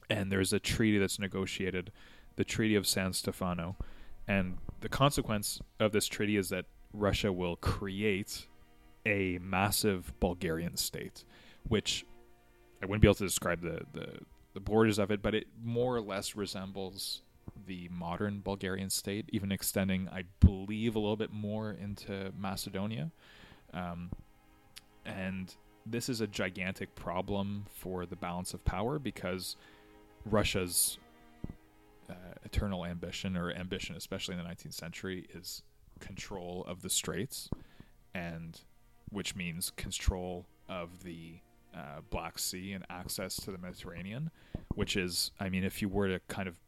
and there's a treaty that's negotiated the Treaty of San Stefano. And the consequence of this treaty is that Russia will create a massive Bulgarian state which I wouldn't be able to describe the, the the borders of it, but it more or less resembles the modern Bulgarian state, even extending, I believe, a little bit more into Macedonia. Um, and this is a gigantic problem for the balance of power because Russia's uh, eternal ambition, or ambition, especially in the 19th century, is control of the straits, and which means control of the uh, Black Sea and access to the Mediterranean, which is, I mean, if you were to kind of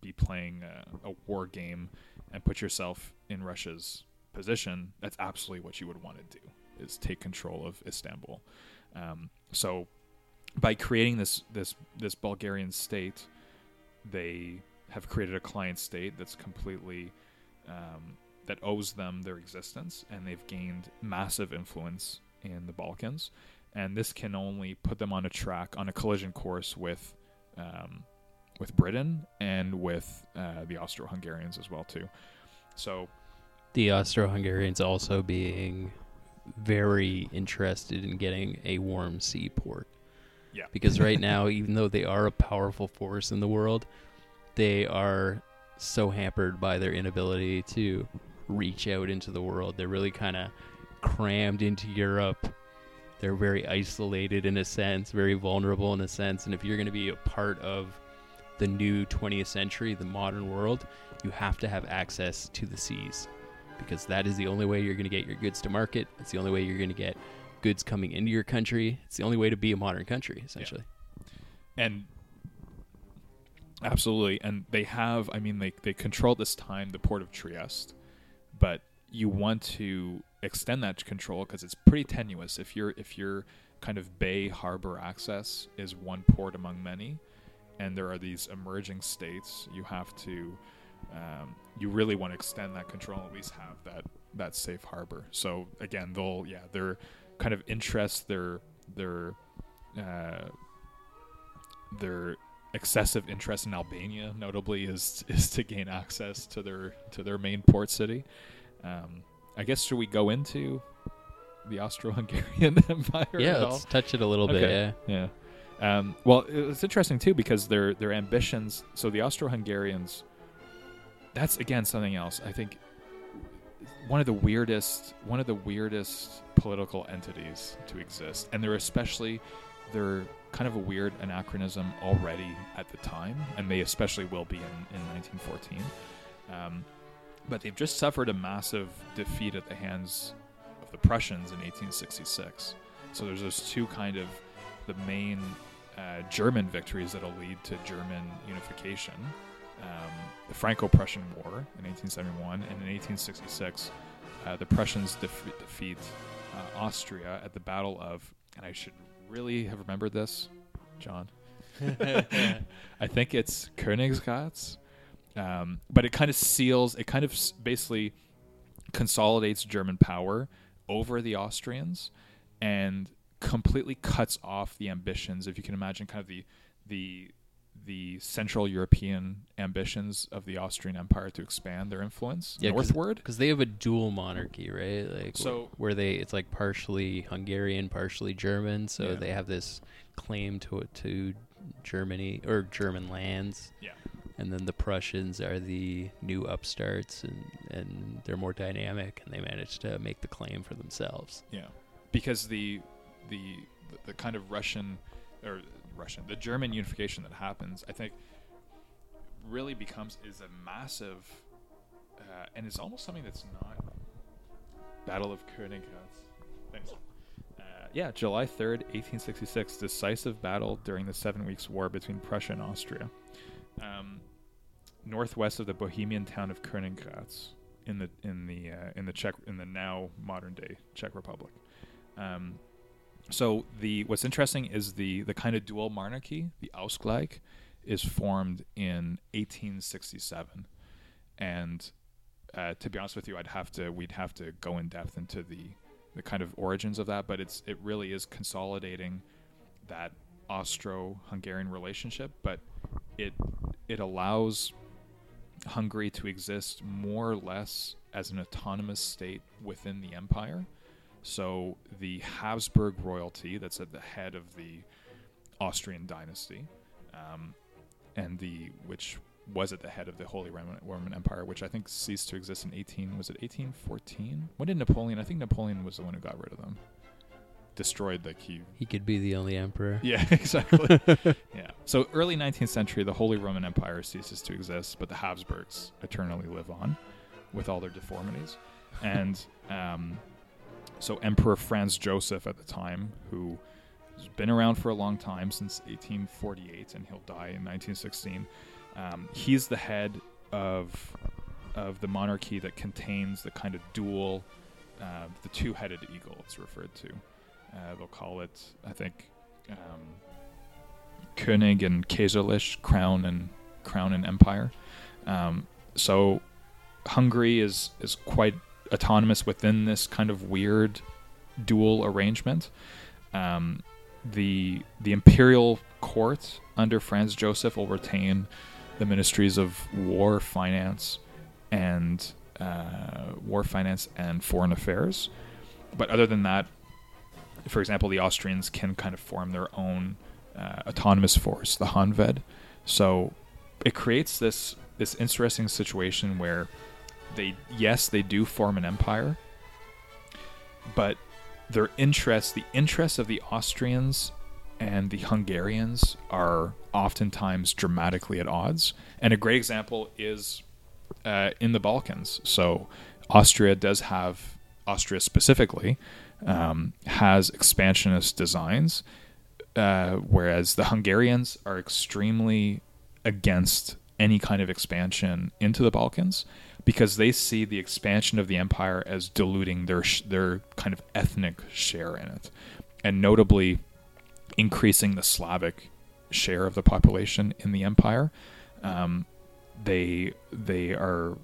be playing a, a war game and put yourself in Russia's position, that's absolutely what you would want to do: is take control of Istanbul. Um, so, by creating this this this Bulgarian state, they have created a client state that's completely um, that owes them their existence, and they've gained massive influence in the Balkans. And this can only put them on a track, on a collision course with um, with Britain and with uh, the Austro-Hungarians as well too. So The Austro-Hungarians also being very interested in getting a warm seaport. Yeah. Because right now, even though they are a powerful force in the world, they are so hampered by their inability to reach out into the world. They're really kind of crammed into Europe. They're very isolated in a sense, very vulnerable in a sense. And if you're going to be a part of the new 20th century, the modern world, you have to have access to the seas because that is the only way you're going to get your goods to market. It's the only way you're going to get goods coming into your country. It's the only way to be a modern country, essentially. and absolutely and they have i mean they, they control at this time the port of trieste but you want to extend that control because it's pretty tenuous if you're if your kind of bay harbor access is one port among many and there are these emerging states you have to um, you really want to extend that control at least have that that safe harbor so again they'll yeah their kind of interest their their uh, their excessive interest in Albania, notably, is is to gain access to their to their main port city. Um, I guess should we go into the Austro-Hungarian Empire? Yeah, let's touch it a little bit. Yeah. Yeah. Um, well, it's interesting too because their their ambitions. So the Austro-Hungarians. That's again something else. I think one of the weirdest one of the weirdest political entities to exist, and they're especially they're kind of a weird anachronism already at the time, and they especially will be in, in 1914. Um, but they've just suffered a massive defeat at the hands of the Prussians in 1866. So there's those two kind of the main uh, German victories that'll lead to German unification. Um, the Franco-Prussian War in 1871, and in 1866, uh, the Prussians def- defeat uh, Austria at the Battle of, and I should really have remembered this, John. I think it's Königsgrätz, um, but it kind of seals. It kind of s- basically consolidates German power over the Austrians and completely cuts off the ambitions. If you can imagine, kind of the the the Central European ambitions of the Austrian Empire to expand their influence Yeah, northward. Because they have a dual monarchy, right? Like So- where they it's like partially Hungarian, partially German. So Yeah. they have this claim to to Germany or German lands. Yeah. And then the Prussians are the new upstarts, and and they're more dynamic, and they manage to make the claim for themselves. Yeah, because the the the kind of Russian or Russian the German unification that happens, I think, really becomes is a massive, uh, and it's almost something that's not Battle of Königgrätz. Thanks. Uh, yeah, July third, eighteen sixty six, decisive battle during the Seven Weeks' War between Prussia and Austria. Um, northwest of the Bohemian town of Königgrätz in the in the uh, in the Czech in the now modern day Czech Republic. Um, so the what's interesting is the the kind of dual monarchy, the Ausgleich, is formed in 1867, and uh, to be honest with you, I'd have to we'd have to go in depth into the the kind of origins of that, but it's it really is consolidating that Austro-Hungarian relationship, but it it allows Hungary to exist more or less as an autonomous state within the empire. So the Habsburg royalty that's at the head of the Austrian dynasty, um, and the which was at the head of the Holy Roman, Roman Empire, which I think ceased to exist in 18 was it 1814? When did Napoleon? I think Napoleon was the one who got rid of them, destroyed the key. He could be the only emperor. Yeah, exactly. yeah. So early 19th century, the Holy Roman Empire ceases to exist, but the Habsburgs eternally live on, with all their deformities, and um, so Emperor Franz Joseph at the time, who has been around for a long time since 1848, and he'll die in 1916. Um, he's the head of of the monarchy that contains the kind of dual, uh, the two-headed eagle. It's referred to. Uh, they'll call it, I think, um, König and Kaiserlich, crown and crown and empire. Um, so Hungary is is quite autonomous within this kind of weird dual arrangement. Um, the the imperial court under Franz Joseph will retain the ministries of war, finance, and uh, war, finance, and foreign affairs. But other than that, for example, the Austrians can kind of form their own uh, autonomous force, the Honvéd. So it creates this this interesting situation where they yes they do form an empire, but their interests, the interests of the Austrians and the Hungarians are oftentimes dramatically at odds. And a great example is uh, in the Balkans. So Austria does have Austria specifically um, has expansionist designs, uh, whereas the Hungarians are extremely against any kind of expansion into the Balkans because they see the expansion of the empire as diluting their their kind of ethnic share in it, and notably increasing the Slavic share of the population in the empire. Um, they they are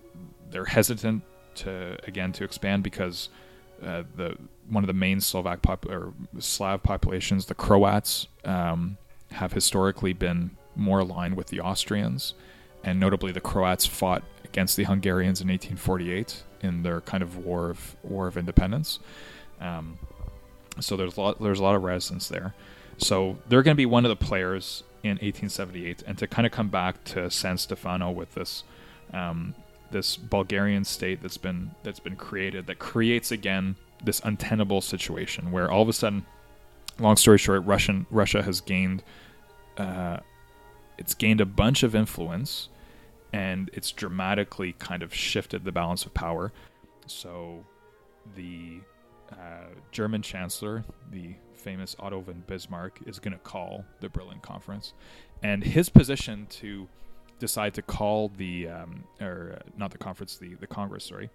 they're hesitant to again to expand because uh, the one of the main Slovak pop, or Slav populations, the Croats, um, have historically been more aligned with the Austrians, and notably the Croats fought against the Hungarians in 1848 in their kind of war of war of independence. Um, so there's a lot there's a lot of resistance there. So they're going to be one of the players in 1878, and to kind of come back to San Stefano with this um, this Bulgarian state that's been that's been created that creates again this untenable situation where all of a sudden, long story short, Russian Russia has gained uh, it's gained a bunch of influence, and it's dramatically kind of shifted the balance of power. So the uh, German chancellor, the famous Otto von Bismarck, is going to call the Berlin Conference, and his position to decide to call the um, or uh, not the conference, the the Congress, sorry,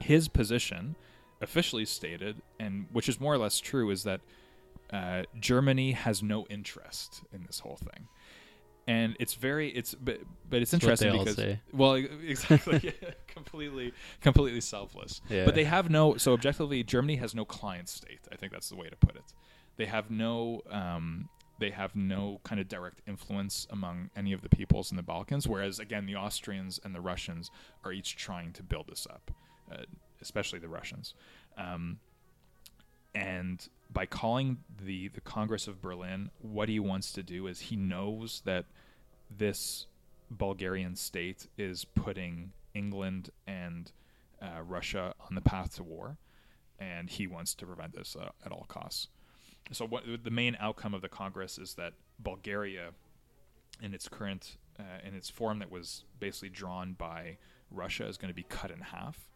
his position officially stated, and which is more or less true, is that uh, Germany has no interest in this whole thing. And it's very it's but but it's That's interesting because say. well exactly completely completely selfless. Yeah. But they have no so objectively Germany has no client state. I think that's the way to put it. They have no um, they have no kind of direct influence among any of the peoples in the Balkans. Whereas again, the Austrians and the Russians are each trying to build this up, uh, especially the Russians. Um, and by calling the the Congress of Berlin, what he wants to do is he knows that this Bulgarian state is putting England and uh, Russia on the path to war, and he wants to prevent this uh, at all costs. So, what the main outcome of the Congress is that Bulgaria, in its current uh, in its form that was basically drawn by Russia, is going to be cut in half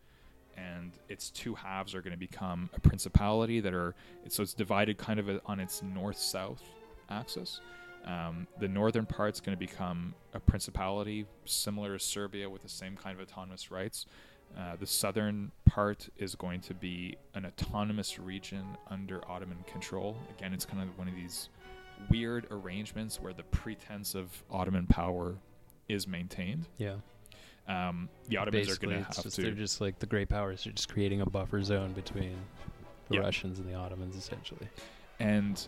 and its two halves are going to become a principality that are so it's divided kind of on its north-south axis. Um, the northern part's going to become a principality similar to Serbia with the same kind of autonomous rights. Uh, the southern part is going to be an autonomous region under Ottoman control. Again, it's kind of one of these weird arrangements where the pretense of Ottoman power is maintained. yeah. Um, the Ottomans Basically, are going to have to. they're just like the great powers are just creating a buffer zone between the Yeah. Russians and the Ottomans, essentially. and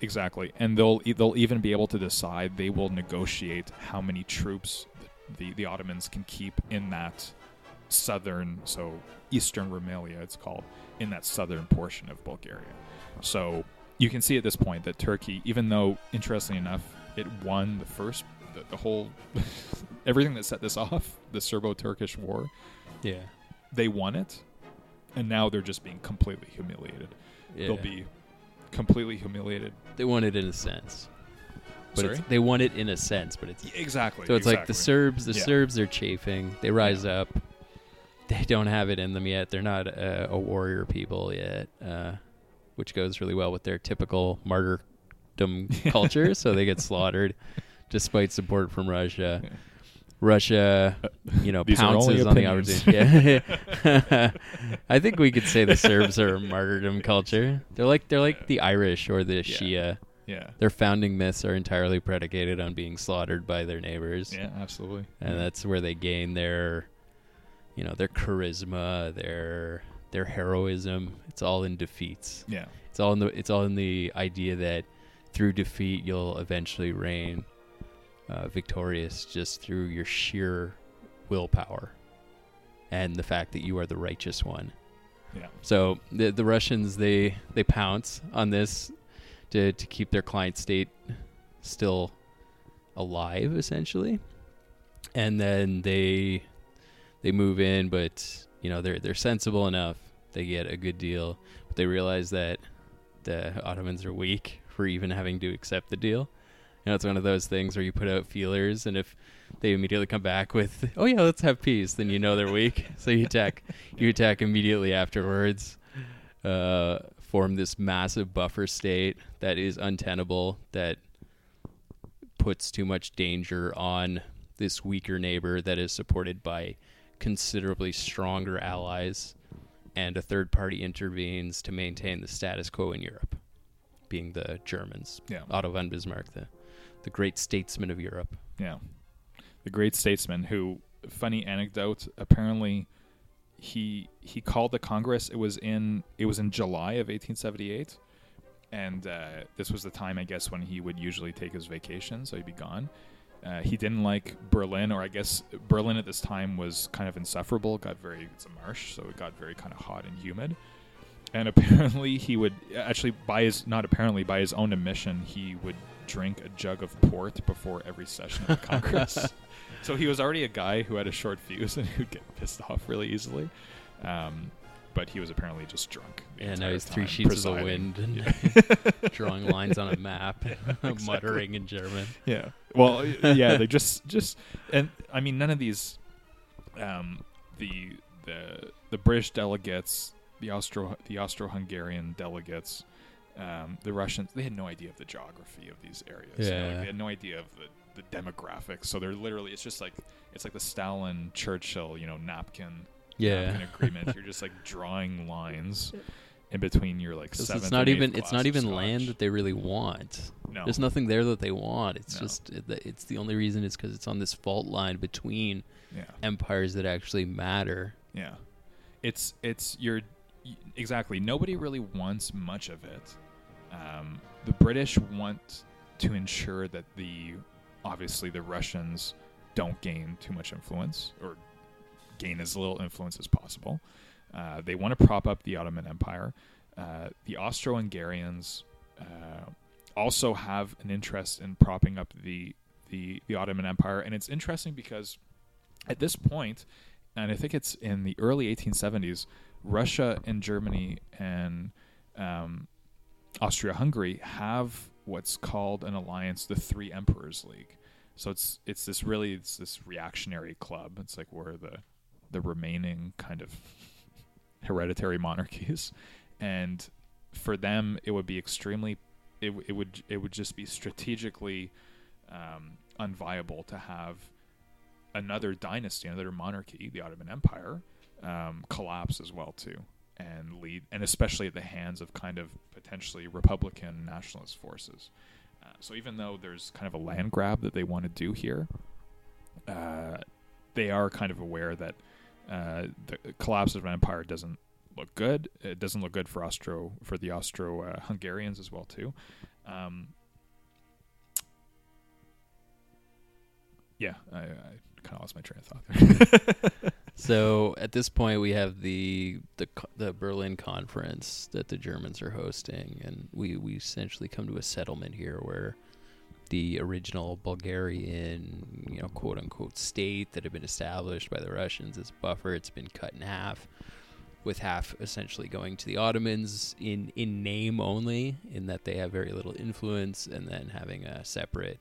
exactly and they'll they'll even be able to decide they will negotiate how many troops the the Ottomans can keep in that southern so eastern Rumelia it's called in that southern portion of Bulgaria so you can see at this point that Turkey even though interestingly enough it won the first the, the whole everything that set this off the Serbo-Turkish war Yeah. they won it and now they're just being completely humiliated Yeah. they'll be completely humiliated. They won it in a sense. But Sorry? they won it in a sense, but it's Exactly. so it's like the. Serbs. The Yeah. Serbs are chafing. They rise up. They don't have it in them yet. They're not uh, a warrior people yet, uh, which goes really well with their typical martyrdom culture. So they get slaughtered, despite support from Russia. Yeah. Russia, you know, uh, These pounces on the opportunity. Yeah. I think we could say the Serbs are a martyrdom culture. They're like they're like the Irish or the Shia Yeah. Their founding myths are entirely predicated on being slaughtered by their neighbors. Yeah, absolutely. and that's where they gain their you know their charisma their their heroism it's all in defeats yeah. it's all in the it's all in the idea that through defeat you'll eventually reign uh, victorious just through your sheer willpower and the fact that you are the righteous one Yeah. so the the Russians they they pounce on this to to keep their client state still alive essentially. And then they they move in but you know they're they're sensible enough. They get a good deal. But they realize that the Ottomans are weak for even having to accept the deal. Know, it's one of those things where you put out feelers and if they immediately come back with, "Oh yeah, let's have peace," then you know they're weak. So you attack you attack immediately afterwards. Uh, form this massive buffer state that is untenable, that puts too much danger on this weaker neighbor that is supported by considerably stronger allies, and a third party intervenes to maintain the status quo in Europe, being the Germans. Yeah. Otto von Bismarck, the, the great statesman of Europe. Yeah. The great statesman who funny anecdote, apparently he he called the Congress. It was in it was in July of 1878. And uh, this was the time, I guess, when he would usually take his vacation, so he'd be gone. Uh, he didn't like Berlin, or I guess Berlin at this time was kind of insufferable. Got very it's a marsh, so it got very kind of hot and humid. And apparently, he would actually by his not apparently by his own admission, he would drink a jug of port before every session of the Congress. so he was already a guy who had a short fuse and who'd get pissed off really easily. Um, but he was apparently just drunk. And now entire he's three sheets of the wind and drawing lines on a map, and muttering in German. Yeah. Well, yeah, they just just and I mean none of these um the the the British delegates, the Austro the Austro-Hungarian delegates, um, the Russians, they had no idea of the geography of these areas. you know, like, Yeah. they had no idea of the, the demographics. So they're literally it's just like it's like the Stalin Churchill, you know, napkin Yeah. napkin agreement. You're just like drawing lines in between your like seventh it's not and even it's not of even land that they really want. no. There's nothing there that they want. It's No. just it- it's the only reason is because it's on this fault line between yeah. empires that actually matter. Yeah, it's it's you're exactly. Nobody really wants much of it. Um, the British want to ensure that the obviously the Russians don't gain too much influence or gain as little influence as possible. Uh, they want to prop up the Ottoman Empire. Uh, the Austro-Hungarians uh, also have an interest in propping up the, the the Ottoman Empire, and it's interesting because at this point, and I think it's in the early 1870s, Russia and Germany and um, Austria-Hungary have what's called an alliance, the Three Emperors League. So it's it's this really it's this reactionary club. It's like we're the the remaining kind of hereditary monarchies, and for them it would be extremely it, it would it would just be strategically um, unviable to have another dynasty, another monarchy, the Ottoman Empire, um, collapse as well too, and lead, and especially at the hands of kind of potentially Republican nationalist forces. Uh, so even though there's kind of a land grab that they want to do here, uh, they are kind of aware that uh, the collapse of an empire doesn't look good. It doesn't look good for Austro for the Austro Hungarians as well too. Um, yeah, I, I kind of lost my train of thought there. So at this point, we have the the the Berlin conference that the Germans are hosting, and we we essentially come to a settlement here where the original Bulgarian, you know, quote unquote state that had been established by the Russians as buffer, it's been cut in half, with half essentially going to the Ottomans in in name only, in that they have very little influence, and then having a separate.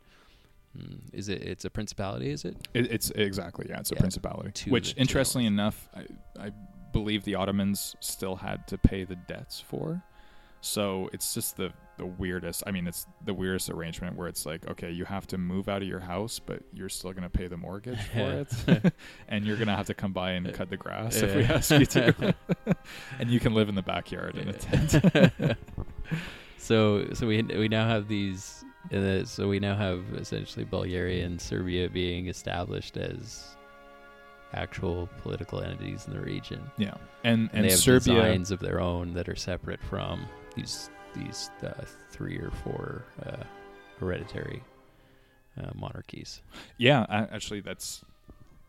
Mm, Is it? It's a principality, is it? It, it's exactly yeah, it's a Yeah, principality. Which, interestingly enough, I, I believe the Ottomans still had to pay the debts for. So it's just the the weirdest. I mean, it's the weirdest arrangement where it's like, okay, you have to move out of your house, but you're still going to pay the mortgage for it, and you're going to have to come by and cut the grass if we ask you to, and you can live in the backyard in a tent. so so we we now have these. Uh, so we now have essentially Bulgaria and Serbia being established as actual political entities in the region. Yeah, and And, and they have Serbia. designs of their own that are separate from these these uh, three or four uh, hereditary uh, monarchies. Yeah, actually, that's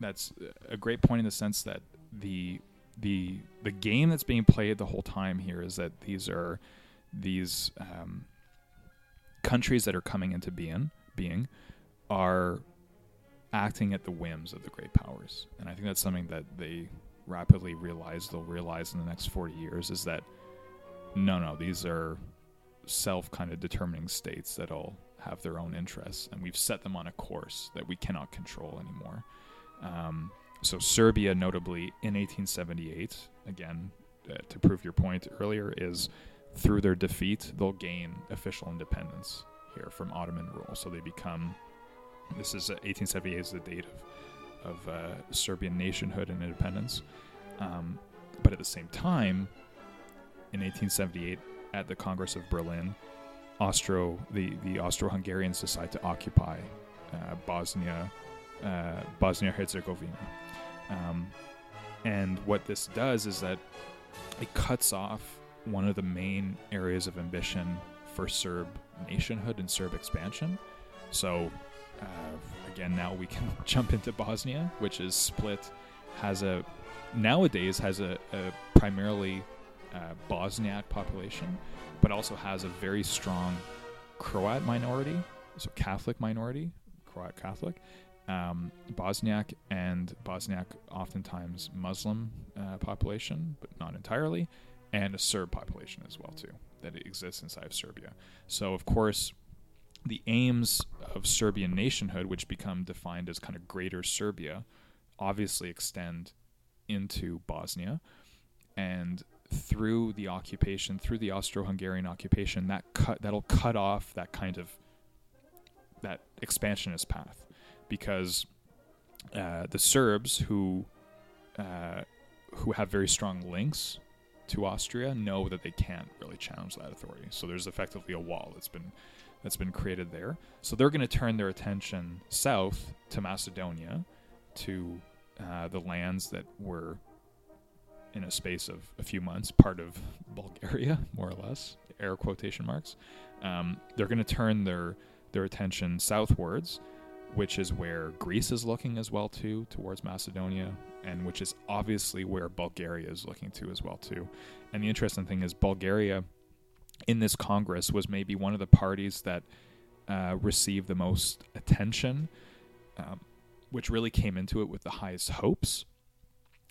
that's a great point in the sense that the the the game that's being played the whole time here is that these are these um, countries that are coming into being being are acting at the whims of the great powers, and I think that's something that they rapidly realize they'll realize in the next forty years is that no, no, these are self kind of determining states that'll have their own interests, and we've set them on a course that we cannot control anymore. Um, so Serbia, notably in 1878, again uh, to prove your point earlier, is through their defeat they'll gain official independence here from Ottoman rule. So they become. This is uh, 1878 is the date of of uh, Serbian nationhood and independence. Um, but at the same time, in 1878, at the Congress of Berlin, Austro the the Austro-Hungarians decide to occupy uh, Bosnia uh, Bosnia Herzegovina, um, and what this does is that it cuts off one of the main areas of ambition for Serb nationhood and Serb expansion. So uh, again, now we can jump into Bosnia, which is split, has a nowadays has a, a primarily uh, Bosniak population, but also has a very strong Croat minority, so Catholic minority, Croat Catholic, um, Bosniak and Bosniak oftentimes Muslim uh, population, but not entirely, and a Serb population as well too that exists inside of Serbia. So of course, the aims of Serbian nationhood, which become defined as kind of Greater Serbia, obviously extend into Bosnia, and through the occupation, through the Austro-Hungarian occupation, that cut that'll cut off that kind of that expansionist path, because uh, the Serbs who uh, who have very strong links to Austria know that they can't really challenge that authority. So there's effectively a wall that's been that's been created there. So they're going to turn their attention south to Macedonia, to uh, the lands that were in a space of a few months part of Bulgaria, more or less, air quotation marks. Um, they're going to turn their their attention southwards, which is where Greece is looking as well too, towards Macedonia, and which is obviously where Bulgaria is looking to as well too. And the interesting thing is Bulgaria in this Congress was maybe one of the parties that uh, received the most attention, um, which really came into it with the highest hopes.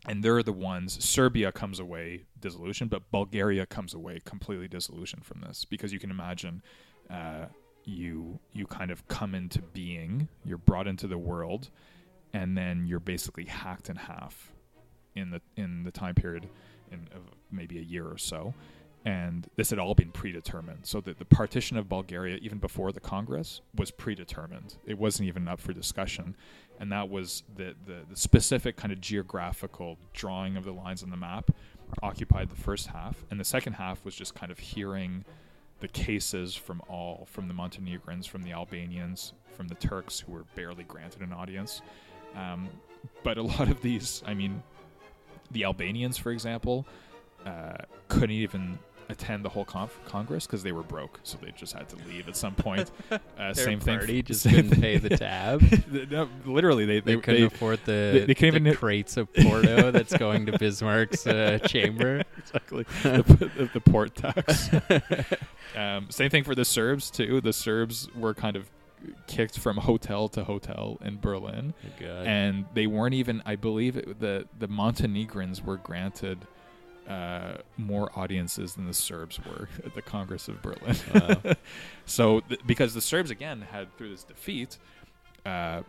And they're the ones. Serbia comes away disillusioned, but Bulgaria comes away completely disillusioned from this because you can imagine uh, you you kind of come into being, you're brought into the world, and then you're basically hacked in half in the in the time period in of maybe a year or so and this had all been predetermined. So that the partition of Bulgaria, even before the Congress, was predetermined. It wasn't even up for discussion, and that was the the, the specific kind of geographical drawing of the lines on the map occupied the first half, and the second half was just kind of hearing the cases from all from the Montenegrins, from the Albanians, from the Turks who were barely granted an audience. Um, but a lot of these, I mean, the Albanians, for example, uh, couldn't even attend the whole conf- Congress because they were broke, so they just had to leave at some point. Uh, same thing. party just couldn't pay the tab. no, literally, they They, they, couldn't they, afford the, they- they the even- crates of Porto that's going to Bismarck's uh, chamber. Exactly the, the, the port tax. um, same thing for the Serbs too. The Serbs were kind of kicked from hotel to hotel in Berlin, Oh, and they weren't even. I believe it, the the Montenegrins were granted. Uh, more audiences than the Serbs were at the Congress of Berlin. Wow. so, th- because the Serbs again had through this defeat, uh,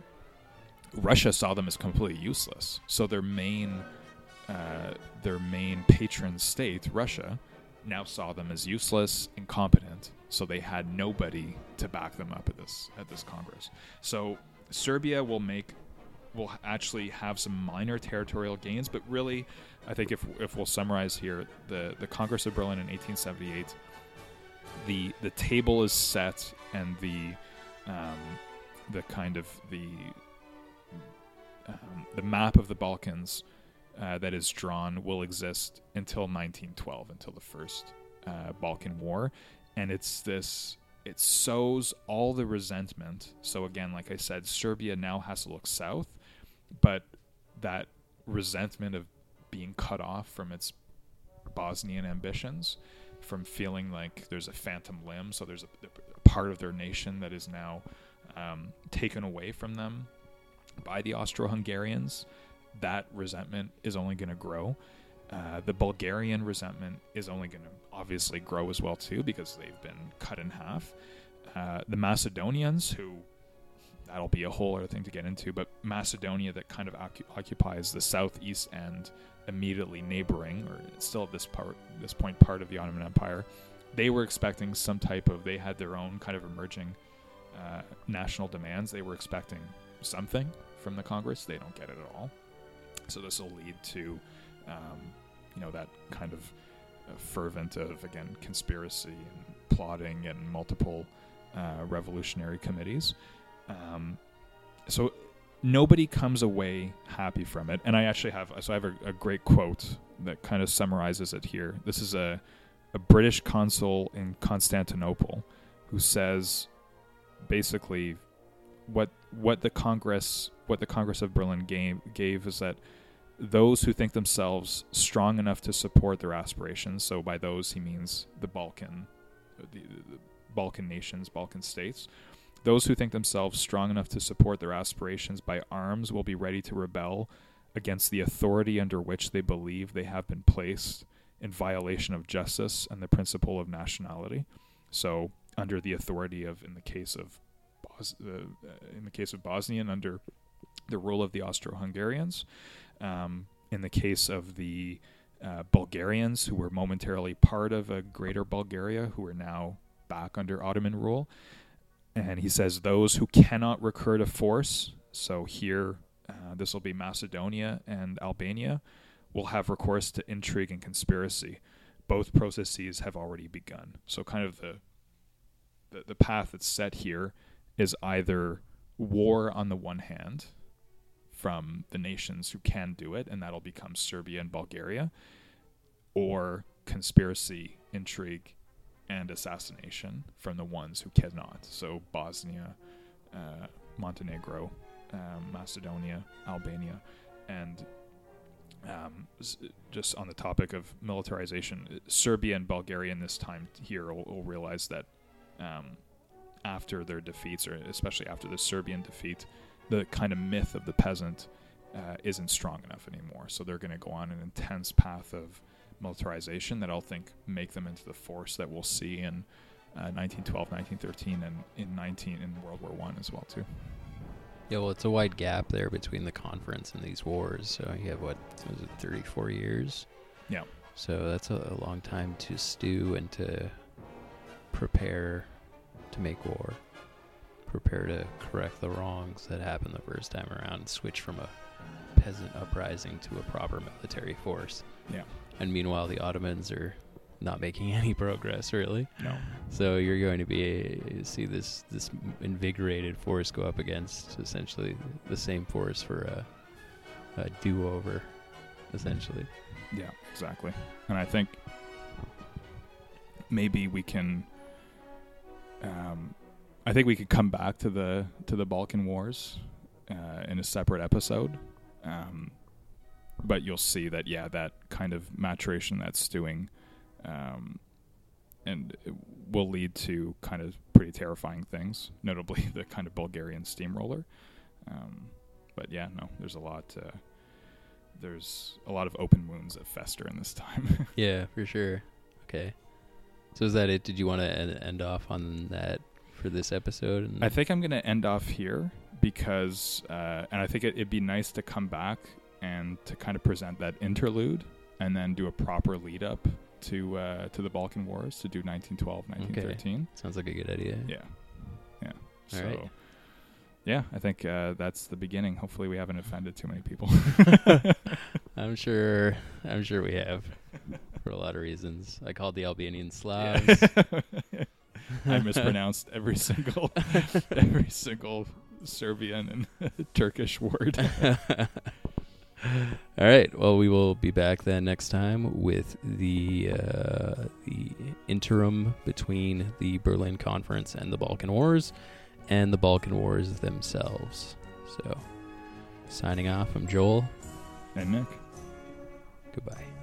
Russia saw them as completely useless. So their main, uh, their main patron state, Russia, now saw them as useless, incompetent. So they had nobody to back them up at this at this Congress. So Serbia will make will actually have some minor territorial gains, but really, I think if if we'll summarize here, the the Congress of Berlin in 1878 the the table is set and the um, the kind of the um, the map of the Balkans uh, that is drawn will exist until 1912, until the first uh, Balkan War, and it's this. It sows all the resentment. So again, like I said, Serbia now has to look south, but that resentment of being cut off from its Bosnian ambitions, from feeling like there's a phantom limb, so there's a, a part of their nation that is now um, taken away from them by the Austro-Hungarians. That resentment is only going to grow. Uh, the Bulgarian resentment is only going to obviously grow as well too because they've been cut in half. Uh, the Macedonians, who that'll be a whole other thing to get into, but Macedonia that kind of occupies the southeast end, immediately neighboring, or still at this part, this point, part of the Ottoman Empire. They were expecting some type of. They had their own kind of emerging uh, national demands. They were expecting something from the Congress. They don't get it at all. So this will lead to, um, you know, that kind of uh, fervent of again conspiracy and plotting and multiple uh, revolutionary committees. Um, so nobody comes away happy from it. And I actually have so I have a, a great quote that kind of summarizes it here. This is a a British consul in Constantinople who says basically what what the Congress what the Congress of Berlin gave gave is that those who think themselves strong enough to support their aspirations. So by those he means the Balkan, uh, the, the Balkan nations, Balkan states. Those who think themselves strong enough to support their aspirations by arms will be ready to rebel against the authority under which they believe they have been placed in violation of justice and the principle of nationality. So, under the authority of, in the case of, Bos- uh, in the case of Bosnian, under the rule of the Austro-Hungarians, um, in the case of the uh, Bulgarians, who were momentarily part of a greater Bulgaria, who are now back under Ottoman rule. And he says those who cannot recur to force, so here uh, this will be Macedonia and Albania, will have recourse to intrigue and conspiracy. Both processes have already begun. So, kind of the, the, the path that's set here is either war on the one hand, from the nations who can do it, and that'll become Serbia and Bulgaria, or conspiracy, intrigue, and assassination from the ones who cannot. So Bosnia, uh, Montenegro, um, Macedonia, Albania, and um, just on the topic of militarization, Serbia and Bulgaria in this time here will, will realize that um, after their defeats, or especially after the Serbian defeat, the kind of myth of the peasant uh, isn't strong enough anymore. So they're going to go on an intense path of militarization that I'll think make them into the force that we'll see in uh, 1912, 1913, and in 19 in World War One as well too. Yeah, well, it's a wide gap there between the conference and these wars. So you have what was it, 34 years? Yeah. So that's a, a long time to stew and to prepare to make war prepare to correct the wrongs that happened the first time around, switch from a peasant uprising to a proper military force. Yeah. And meanwhile, the Ottomans are not making any progress, really. No. So you're going to be see this this invigorated force go up against essentially the same force for a, a do-over, essentially. Yeah, exactly. And I think maybe we can um, I think we could come back to the to the Balkan Wars uh, in a separate episode. Um, but you'll see that yeah, that kind of maturation, that stewing, um, and will lead to kind of pretty terrifying things, notably the kind of Bulgarian steamroller. Um, but yeah, no, there's a lot. Uh, there's a lot of open wounds that fester in this time. yeah, for sure. Okay. So is that it? Did you want to end off on that for this episode? I think I'm going to end off here because, uh, and I think it, would be nice to come back and to kind of present that interlude and then do a proper lead up to uh, to the Balkan Wars to do 1912, 1913. Okay. Sounds like a good idea. Yeah, yeah. All so, right. yeah, I think uh, that's the beginning. Hopefully, we haven't offended too many people. I'm sure. I'm sure we have. For a lot of reasons. I called the Albanian Slavs. I mispronounced every single every single Serbian and Turkish word. All right. Well, we will be back then next time with the uh, the interim between the Berlin Conference and the Balkan Wars, and the Balkan Wars themselves. So, signing off. I'm Joel. And Nick. Goodbye.